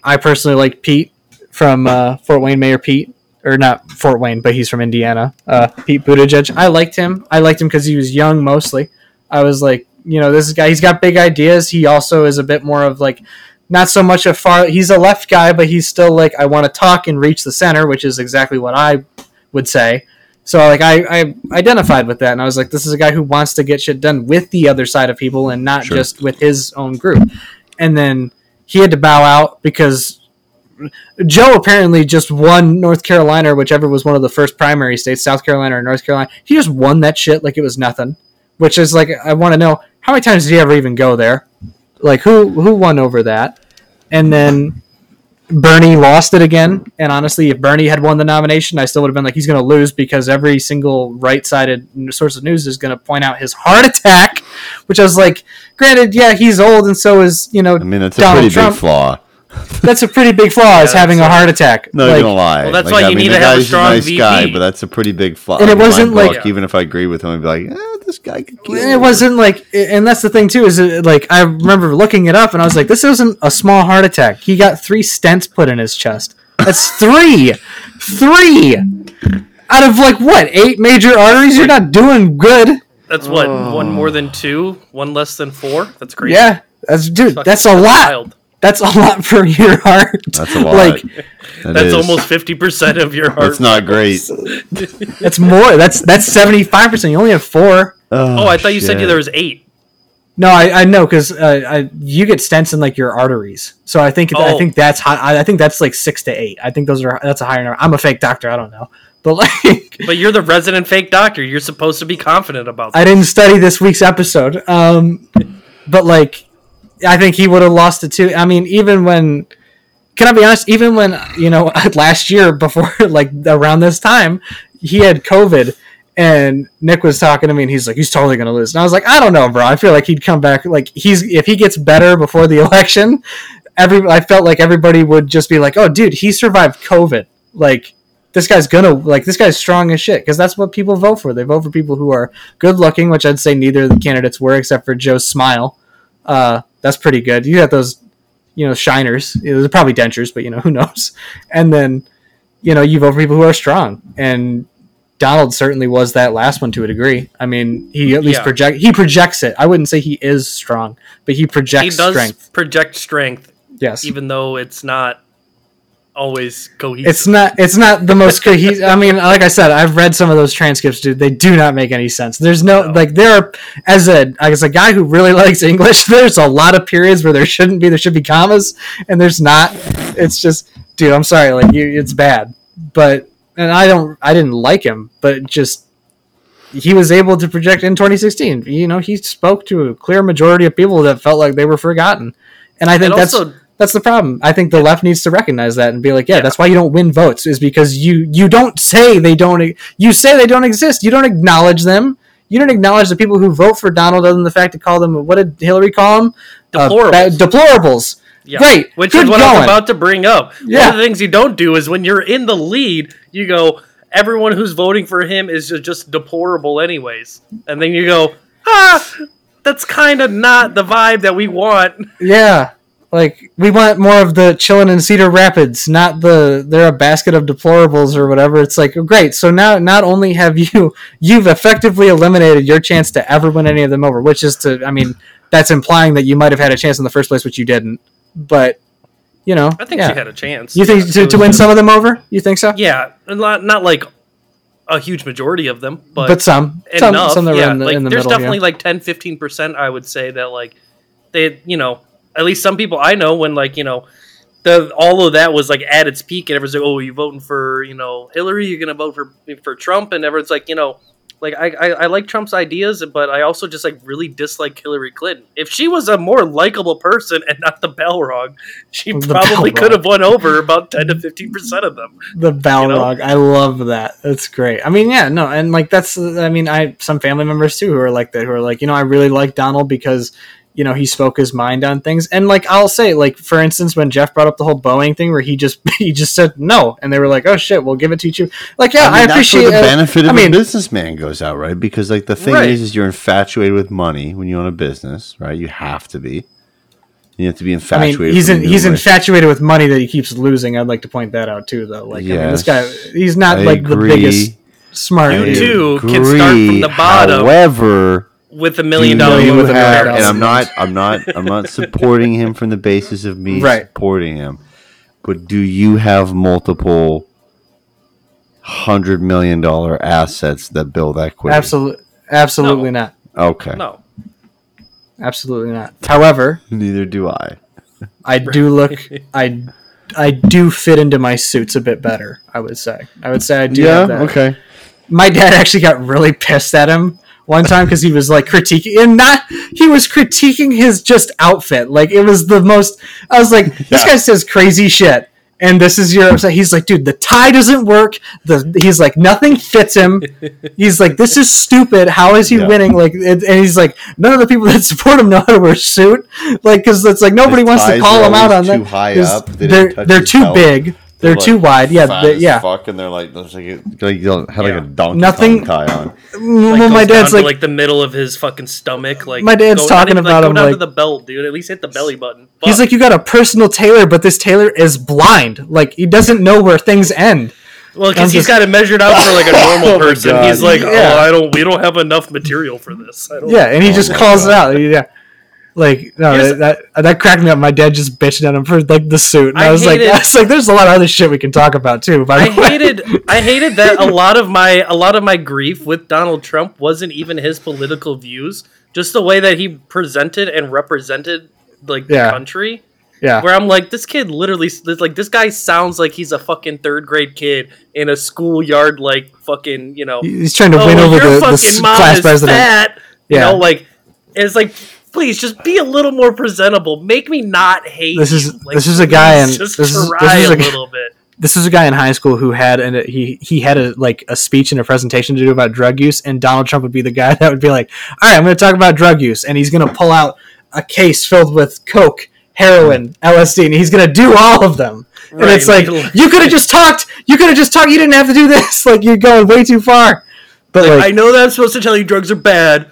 I personally like Pete from uh, Fort Wayne, Mayor Pete, or not Fort Wayne, but he's from Indiana. Uh, Pete Buttigieg. I liked him. I liked him because he was young mostly. I was like, you know, this guy. He's got big ideas. He also is a bit more of like. Not so much a far. He's a left guy, but he's still like I want to talk and reach the center, which is exactly what I would say. So like I, I identified with that, and I was like, this is a guy who wants to get shit done with the other side of people, and not Sure. just with his own group. And then he had to bow out because Joe apparently just won North Carolina, or whichever was one of the first primary states, South Carolina or North Carolina. He just won that shit like it was nothing. Which is like I want to know how many times did he ever even go there? Like who who won over that? And then Bernie lost it again. And honestly, if Bernie had won the nomination, I still would have been like, he's going to lose because every single right sided source of news is going to point out his heart attack, which I was like, granted, yeah, he's old and so is, you know, I mean, that's a Donald pretty Trump. big flaw. That's a pretty big flaw is having a uh, heart attack. No, like, gonna lie. Well, that's Like, why I you mean, need the to have a guy's strong nice guy, but that's a pretty big flaw. And it wasn't book. like- even if I agree with him, I'd be like, eh, this guy could kill. it wasn't like, and that's the thing too, is it, like, I remember looking it up and I was like, this isn't a small heart attack. He got three stents put in his chest. That's three! Three! Out of like what, eight major arteries? You're not doing good. That's what Oh. one more than two, one less than four. That's crazy. Yeah, that's dude. Fuck, That's a lot. wild. That's a lot for your heart. That's a lot. Like That That's is. almost fifty percent of your heart. That's not great. [laughs] that's more. That's that's seventy five percent. You only have four. Oh, I thought you said shit. there was eight. No, I, I know because uh, I, you get stents in like your arteries. So I think I Oh. think that's high. I, I think that's like six to eight. I think those are that's a higher number. I'm a fake doctor. I don't know, but like But you're the resident fake doctor. You're supposed to be confident about that. I didn't study this week's episode. Um, but like, I think he would have lost it too. I mean, even when, can I be honest? Even when you know [laughs] last year before [laughs] like around this time, he had COVID, and Nick was talking to me, and he's like, he's totally gonna lose. And I was like, I don't know, bro. I feel like he'd come back. Like he's if he gets better before the [laughs] election, every I felt like everybody would just be like, oh, dude, he survived COVID. Like this guy's gonna like this guy's strong as shit because that's what people vote for. They vote for people who are good looking, which I'd say neither of the candidates were except for Joe's smile. Uh, that's pretty good. You got those, you know, shiners. It was probably dentures, but you know [laughs] who knows. And then, you know, you vote for people who are strong. And Donald certainly was that last one to a degree. I mean, he at least Yeah. project he projects it. I wouldn't say he is strong, but he He projects does strength. project strength, Yes. even though it's not always cohesive. It's not. It's not the most cohesive. I mean, like I said, I've read some of those transcripts, dude. They do not make any sense. There's no, No. like there are as a as a guy who really [laughs] likes English. There's a lot of periods where there shouldn't be. There should be commas, and there's not. It's just, dude. I'm sorry. Like you, it's bad. But and I don't. I didn't like him, but just he was able to project in 2016. You know, he spoke to a clear majority of people that felt like they were forgotten, and I think and that's also that's the problem. I think the left needs to recognize that and be like, yeah, Yeah. that's why you don't win votes is because you you don't say they don't you say they don't exist. You don't acknowledge them. You don't acknowledge the people who vote for Donald other than the fact to call them what did Hillary call them? Deplorables. ba- deplorables. Yeah. Great. Which Good is what going. was about to bring up. Yeah. One of the things you don't do is when you're in the lead, you go, everyone who's voting for him is just deplorable, anyways. And then you go, ah, that's kind of not the vibe that we want. Yeah. Like we want more of the chillin' in Cedar Rapids, not the they're a basket of deplorables or whatever. It's like great. So now not only have [laughs] you you've effectively eliminated your chance to ever win any of them over, which is to I mean that's implying that you might have had a chance in the first place, which you didn't. But you know, I think yeah. she had a chance. You think Yeah, to, to win some of them over? You think so? Yeah, a lot- not like a huge majority of them, but, but, some, some, enough. some that yeah, in the, like in the there's middle. definitely yeah. like 10 15% I would say that like they you know, at least some people I know when like, you know, the all of that was like at its peak and everyone's like, "Oh, you voting for, you know, Hillary, you're going to vote for for Trump." And everyone's like, you know, like I, I I like Trump's ideas, but I also just like really dislike Hillary Clinton. If she was a more likable person and not the Balrog, she The probably Balrog. could have won over about 10 to 15% of them. the Balrog. know? I love that. That's great. I mean, yeah, no, and like that's. I mean, I some family members too who are like that, who are like, you know, I really like Donald because you know he spoke his mind on things, and like I'll say, like for instance, when Jeff brought up the whole Boeing thing, where he just [laughs] he just said no, and they were like, oh shit, we'll give it to you. Like, yeah, I, mean, that's appreciate where the it. benefit of I mean- a businessman goes out, right? Because like the thing Right. is, is you're infatuated with money when you own a business, right? You have to be. You have to be I infatuated. mean, he's in, he's infatuated with money that he keeps losing. I'd like to point that out too, though. Like, I mean, this guy, he's not I like the biggest smart. You too can start from the bottom. However, With a million do dollar you with a million have- dollars. and I'm not, I'm not, I'm not [laughs] supporting him from the basis of me Right. supporting him. But do you have multiple hundred million dollar assets that build equity? Absolutely, absolutely not. Okay. No. Absolutely not. However, Neither do I. I do [laughs] look, I, I do fit into my suits a bit better. I would say. I would say I do. yeah. have that. Okay. My dad actually got really pissed at him one time because he was like critiquing, and not he was critiquing his just outfit. Like it was the most. I was like, this Yeah. guy says crazy shit. And this is your upset. He's like, dude, the tie doesn't work. The he's like, nothing fits him. [laughs] He's like, this is stupid. How is he Yeah. winning? Like, it, and he's like, none of the people that support him know how to wear a suit. Like, because it's like nobody wants to call are him out on always that. too high up. They They're they're too belt. big. They're, like, too wide. Yeah, fat they- as yeah. Fuck, and they're like, there's like, like you don't have like a donkey Nothing- tie on. well, my goes down dad's to, like, like the middle of his fucking stomach. Like My dad's go- talking about go him, down to like- the belt, dude. At least hit the belly button. He's like, you got a personal tailor, but this tailor is blind. Like he doesn't know where things end. well, because he's got it measured out for like a normal [laughs] Oh person. God. He's like, oh, Yeah. oh, I don't, we don't have enough material for this. I don't, Yeah, and he Oh just calls God. it out. Yeah, like no, Here's- that, that cracked me up. My dad just bitching at him for like the suit, and I, I was like, hated- [laughs] I was like, there's a lot of other shit we can talk about too. By I hated [laughs] I hated that a lot of my a lot of my grief with Donald Trump wasn't even his political views, just the way that he presented and represented like Yeah. the country. yeah, Where I'm like, this kid literally like this guy sounds like he's a fucking third grade kid in a schoolyard like fucking you know. he's trying to oh, win over your the, the fucking s- mom class president. fat. You Yeah. know, like it's like. Please just be a little more presentable. Make me not hate. This is- you. Like, this is a guy in- just this is- this is a a little bit. this was a guy in high school who had and he he had a like a speech and a presentation to do about drug use and Donald Trump would be the guy [laughs] that would be like all right I'm going to talk about drug use and he's going to pull out a case filled with coke heroin LSD and he's going to do all of them and it's like like- you could have [laughs] just talked you could have just talked you didn't have to do this [laughs] like you're going way too far but Like, like, I know that I'm supposed to tell you drugs are bad.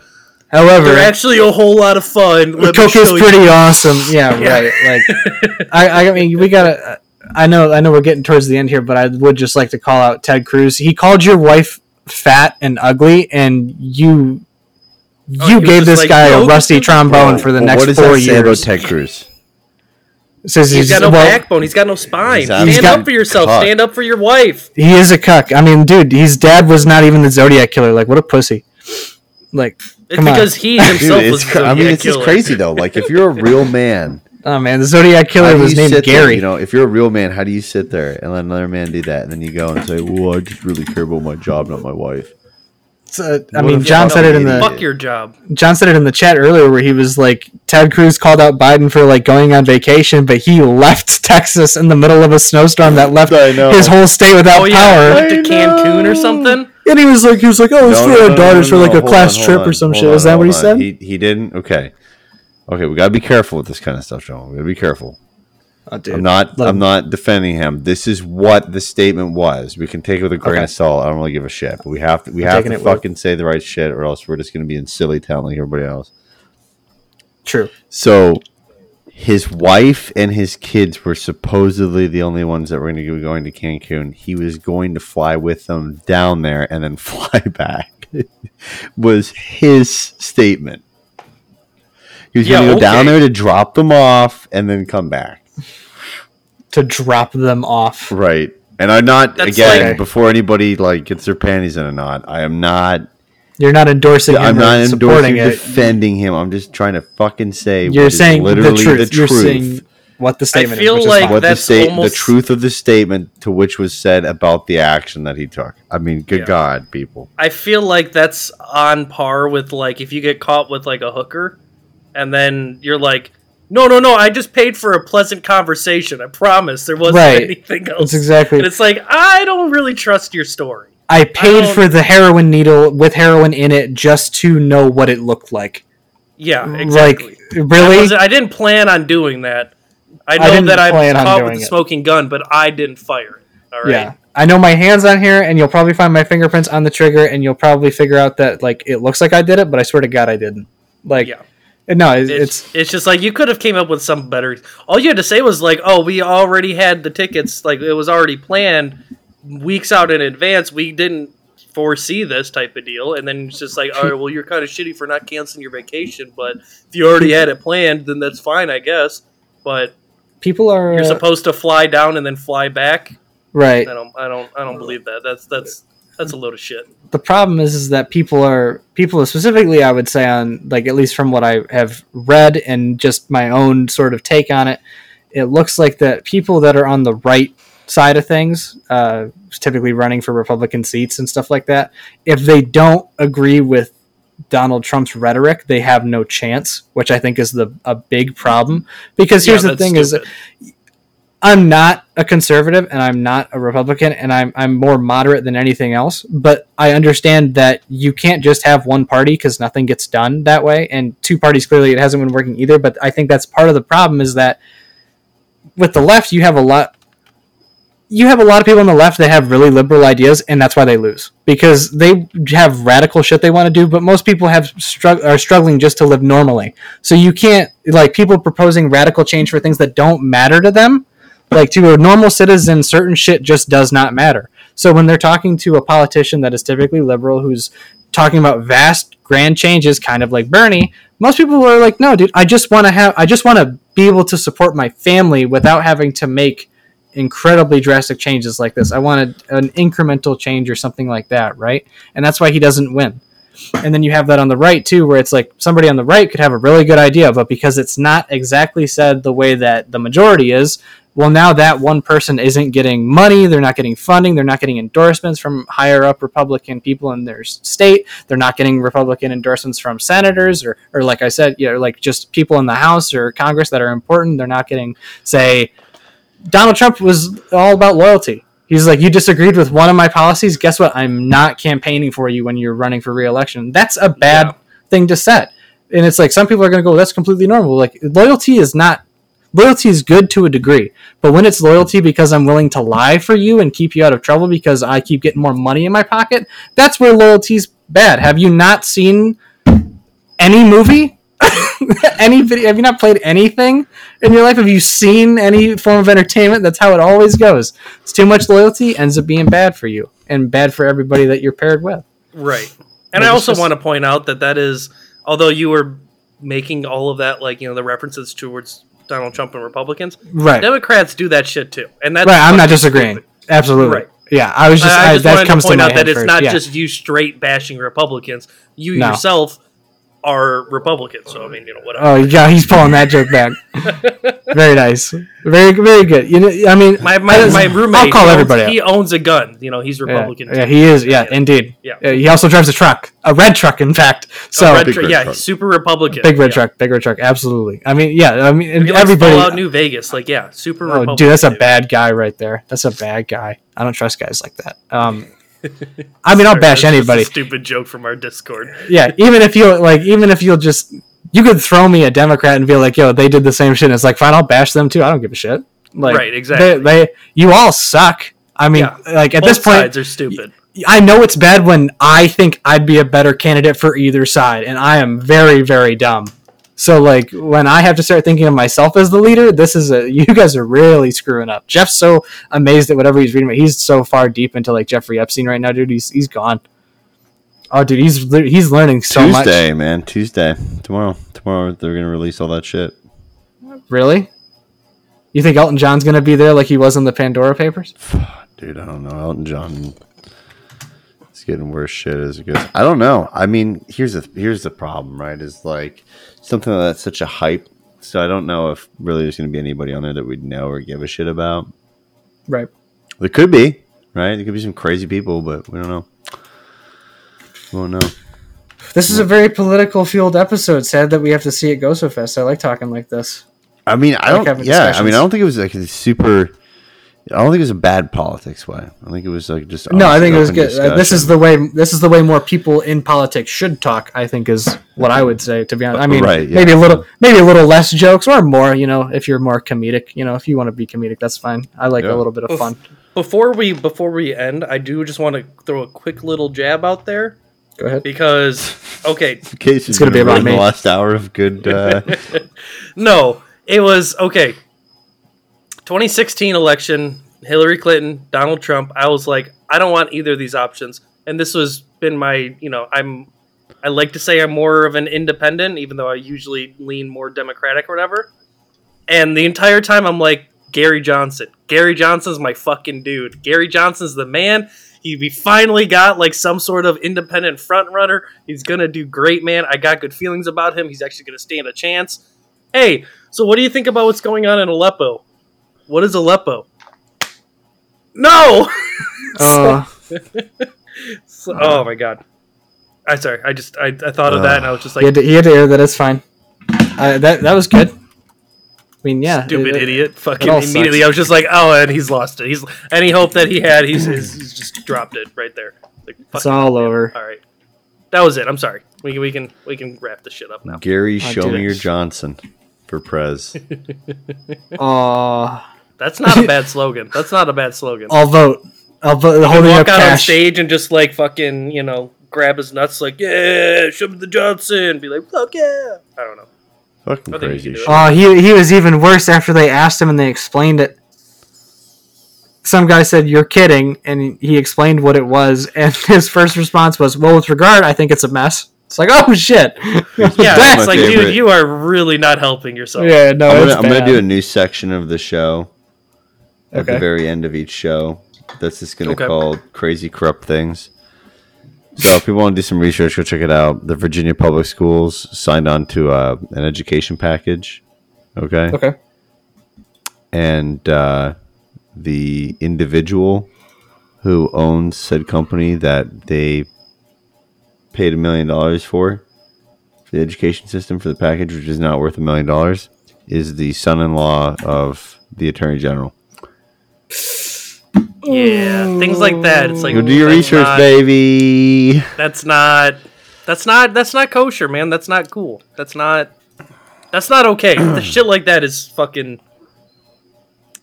However They're actually a whole lot of fun. Let me coke is pretty you. awesome yeah, [laughs] Yeah. right like I, I mean, we gotta. I know, I know, we're getting towards the end here, but I would just like to call out Ted Cruz. He called your wife fat and ugly, and you Oh, you he was gave this like, guy "No, a rusty this is- trombone for the Well, next what does four that say about years. Ted Cruz? Says He's got no well, backbone. He's got no spine. He's Stand got- up for yourself. Cuck. Stand up for your wife. He is a cuck. I mean, dude, his dad was not even the Zodiac killer. Like, what a pussy. Like, It's Come on. because he Dude, himself it's was. cra- the I mean, Zodiac it's just killer. crazy though. Like, if you're a real [laughs] man, oh man, the Zodiac killer was named sit there, Gary. you know, if you're a real man, how do you sit there and let another man do that, and then you go and say, "Well, I just really care about my job, not my wife." So, I What mean, John said it in the Fuck your job. John said it in the chat earlier where he was like Ted Cruz called out Biden for like going on vacation, but he left [laughs] Texas in the middle of a snowstorm that left his whole state without Oh yeah, power. went to Cancun or something. And he was like, he was like, oh, it's No, for no, our no, no, daughters no, for like no, a hold class on, hold trip or some shit. on, Is that what he on. said? He, he didn't. Okay, okay, we gotta be careful with this kind of stuff, John. We gotta be careful. Oh. I'm not. let I'm him- not defending him. This is what the statement was. We can take it with a grain Okay. of salt. I don't really give a shit. But we have to. We I'm have taking to it with- fucking say the right shit, or else we're just gonna be in silly town like everybody else. True. So, his wife and his kids were supposedly the only ones that were going to be going to Cancun. He was going to fly with them down there and then [laughs] fly back. [laughs] was his statement. He was Yeah, going to go down there to drop them off and then come back. To drop them off. Right. And I'm not That's again like- before anybody like gets their panties in a knot. I am not. You're not endorsing him I'm or not supporting endorsing it. defending him. I'm just trying to fucking say You're what is saying the literally truth. the You're truth. saying what the statement I feel is. Which like is fine. what the that's state, almost- the truth of the statement to which was said about the action that he took. I mean, good Yeah. God, people. I feel like that's on par with like if you get caught with like a hooker, and then you're like, no, no, no, I just paid for a pleasant conversation. I promise there wasn't Right. anything else. That's exactly. And it's like I don't really trust your story. I paid don't- for the heroin needle with heroin in it just to know what it looked like. Yeah, exactly. Like, really? I didn't plan on doing that. I know didn't that plan on caught with the smoking gun, but I didn't fire it. All right. Yeah. I know my hands on here, and you'll probably find my fingerprints on the trigger, and you'll probably figure out that like it looks like I did it, but I swear to God I didn't. Like, Yeah. no, it's, It's, it's it's just like you could have came up with some better. All you had to say was like, "Oh, we already had the tickets. Like it was already planned weeks out in advance. We didn't foresee this type of deal." And then it's just like, "All right, well, you're kind of shitty for not canceling your vacation, but if you already had it planned, then that's fine, I guess." But people are you're uh, supposed to fly down and then fly back. right. I don't, I don't, I don't believe that. That's that's that's a load of shit. the problem is is that people are people specifically I would say on like at least from what I have read and just my own sort of take on it, it looks like that people that are on the right side of things, uh, typically running for Republican seats and stuff like that, if they don't agree with Donald Trump's rhetoric, they have no chance, which I think is the a big problem. Because here's Yeah, the thing: is. I'm not a conservative and I'm not a Republican and I'm I'm more moderate than anything else, but I understand that you can't just have one party because nothing gets done that way and two parties clearly it hasn't been working either, but I think that's part of the problem is that with the left you have a lot you have a lot of people on the left that have really liberal ideas and that's why they lose. Because they have radical shit they want to do but most people have strugg- are struggling just to live normally. So you can't like people proposing radical change for things that don't matter to them like to a normal citizen certain shit just does not matter. So when they're talking to a politician that is typically liberal who's talking about vast grand changes kind of like bernie most people are like no dude i just want to have i just want to be able to support my family without having to make incredibly drastic changes like this. I wanted an incremental change or something like that right? And that's why he doesn't win. And then you have that on the right too where it's like somebody on the right could have a really good idea but because it's not exactly said the way that the majority is well now that one person isn't getting money they're not getting funding they're not getting endorsements from higher up republican people in their state they're not getting republican endorsements from senators or, or like i said you know like just people in the house or congress that are important they're not getting say donald trump was all about loyalty He's like, you disagreed with one of my policies. Guess what? I'm not campaigning for you when you're running for reelection. That's a bad Yeah. thing to set. And it's like some people are going to go, that's completely normal. Like loyalty is not loyalty is good to a degree, but when it's loyalty because I'm willing to lie for you and keep you out of trouble because I keep getting more money in my pocket, that's where loyalty's bad. Have you not seen any movie? [laughs] any video? Have you not played anything in your life? Have you seen any form of entertainment? That's how it always goes. It's too much loyalty ends up being bad for you and bad for everybody that you're paired with. Right. And I also just- want to point out that that is, although you were making all of that, like, you know, the references towards Donald Trump and Republicans. Right. Democrats do that shit too, and that's right. I'm not disagreeing. stupid. Absolutely. Right. Yeah. I was just, I, I I, just that comes to point to out that it's first. not yeah. just you straight bashing Republicans. You No. yourself are Republicans, so I mean, you know, whatever. Oh yeah, he's pulling that joke back. [laughs] very nice, very very good. You know, I mean, my my, I- my roommate, I'll call he owns- everybody. He owns a gun. You know, he's Yeah, Republican. yeah, too. he is. Yeah, Yeah. indeed. Yeah. Uh, he also drives a truck, a red truck, in fact. So red Big tr- yeah, truck. super Republican. big red yeah. truck, big red truck. Absolutely. I mean, yeah. I mean, and He likes everybody. Fallout New Vegas, like yeah, super Oh, Republican. dude, that's a bad guy right there. That's a bad guy. I don't trust guys like that. Um, I mean, I'll bash that's just a anybody. stupid joke from our Discord. Yeah, even if you like, even if you'll just, you could throw me a Democrat and be like, "Yo, they did the same shit." And it's like, fine, I'll bash them too. I don't give a shit. Like, Right, exactly. They, they you all suck. I mean, Yeah. like at Both this point, sides are stupid. I know it's bad when I think I'd be a better candidate for either side, and I am very, very dumb. So like when I have to start thinking of myself as the leader, this is a [laughs] you guys are really screwing up. Jeff's so amazed at whatever he's reading. But he's so far deep into like Jeffrey Epstein right now, dude. He's he's gone. Oh, dude, he's he's learning so much. Tuesday, man. Tuesday. Tomorrow. Tomorrow they're gonna release all that shit. Really? You think Elton John's gonna be there like he was in the Pandora Papers? [sighs] Dude, I don't know. Elton John it's getting worse shit as it goes. I don't know. I mean, here's the here's the problem, right? Is like something that's such a hype. So I don't know if really there's going to be anybody on there that we'd know or give a shit about. Right. There could be, right? There could be some crazy people, but we don't know. We won't know. This is a very political fueled episode. Sad that we have to see it go so fast. I like talking like this. I mean, I like don't. Yeah, I mean, I don't think it was like a super. I don't think it was a bad politics way. I think it was like just. No, I think it was good. Uh, this is the way. This is the way more people in politics should talk. I think is what I would say. To be honest, I mean, Right, yeah. maybe a little, maybe a little less jokes or more. You know, if you're more comedic. You know, if you want to be comedic, that's fine. I like Yeah. a little bit of Oof. fun. Before we before we end, I do just want to throw a quick little jab out there Go ahead. because okay, [laughs] In case It's gonna be about the last hour of good. Uh, [laughs] no, it was okay. 2016 election, Hillary Clinton, Donald Trump. I was like, I don't want either of these options, and this was been my, you know, I'm, I like to say I'm more of an independent, even though I usually lean more Democratic or whatever. And the entire time, I'm like, Gary Johnson. Gary Johnson's my fucking dude. Gary Johnson's the man. He, we finally got like some sort of independent front runner. He's gonna do great, man. I got good feelings about him. He's actually gonna stand a chance. Hey, so what do you think about what's going on in Aleppo? What is Aleppo? No. [laughs] Uh, So- oh my god. I sorry. I just I, I thought of that and I was just he, like had to, he had to air that. It's fine. Uh, that that was good. I mean, yeah. stupid it- it- idiot. Fucking all immediately sucks. I was just like, oh, and he's lost it. He's any hope that he had, he's, he's, he's just dropped it right there. Like, It's fucking- all over. All right. That was it. I'm sorry. We can we can we can wrap this shit up now. Gary, I show me your Johnson for Prez. [laughs] Aw. That's not a [laughs] bad slogan. That's not a bad slogan. I'll vote. I'll vote. You Holding up walk out on stage and just like fucking, you know, grab his nuts like, yeah, show me the Johnson. Be like, fuck yeah. I don't know. Fucking I think crazy you can do shit. it. Oh, he he was even worse after they asked him and they explained it. Some guy said, "You're kidding," and he explained what it was, and [laughs] his first response was, "Well, with regard, I think it's a mess." It's like, oh shit. [laughs] Yeah, That's it's like, favorite. dude, you are really not helping yourself. yeah, no, I'm, gonna, I'm gonna do a new section of the show at the very end of each show. That's just gonna Okay. call crazy corrupt things. So if people want to do some research, go check it out. The Virginia Public Schools signed on to uh, an education package. Okay. Okay. and uh, the individual who owns said company that they paid a million dollars for for the education system for the package, which is not worth a million dollars, is the son-in-law of the attorney general. Yeah, things like that. It's like Go do your research, not- baby. That's not. That's not. That's not kosher, man. That's not cool. That's not. That's not okay. the [clears throat] shit like that is fucking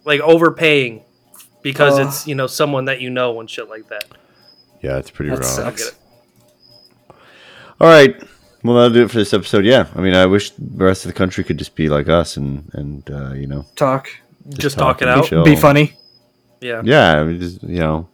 like overpaying because Ugh. it's you know someone that you know and shit like that. Yeah, it's pretty That raw. sucks. All right. Well, that'll do it for this episode. Yeah, I mean, I wish the rest of the country could just be like us and and uh, you know Talk. Just, talk talk it out. chill. Be funny. Yeah. Yeah, I mean, just you know,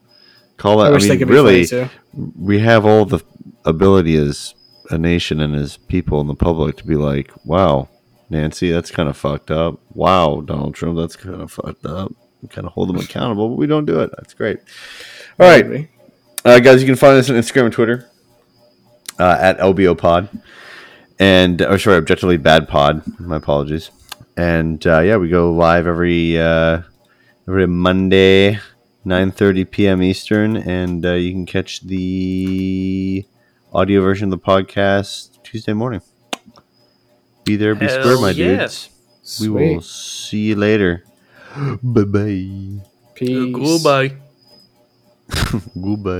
call it. I I, mean, really, we have all the ability as a nation and as people in the public to be like, wow, Nancy. That's kind of fucked up. Wow, Donald Trump. That's kind of fucked up. We kind of hold them accountable, but we don't do it. That's great. All right, uh, guys, you can find us on Instagram and Twitter uh, at LBO Pod, and or sorry, Objectively Bad Pod. My apologies. And uh, yeah, we go live every uh, every Monday, nine thirty p.m. Eastern, and uh, you can catch the audio version of the podcast Tuesday morning. Be there, be Hell square, my yeah. dudes. We will see you later. bye bye. Peace. Goodbye. [laughs] Goodbye.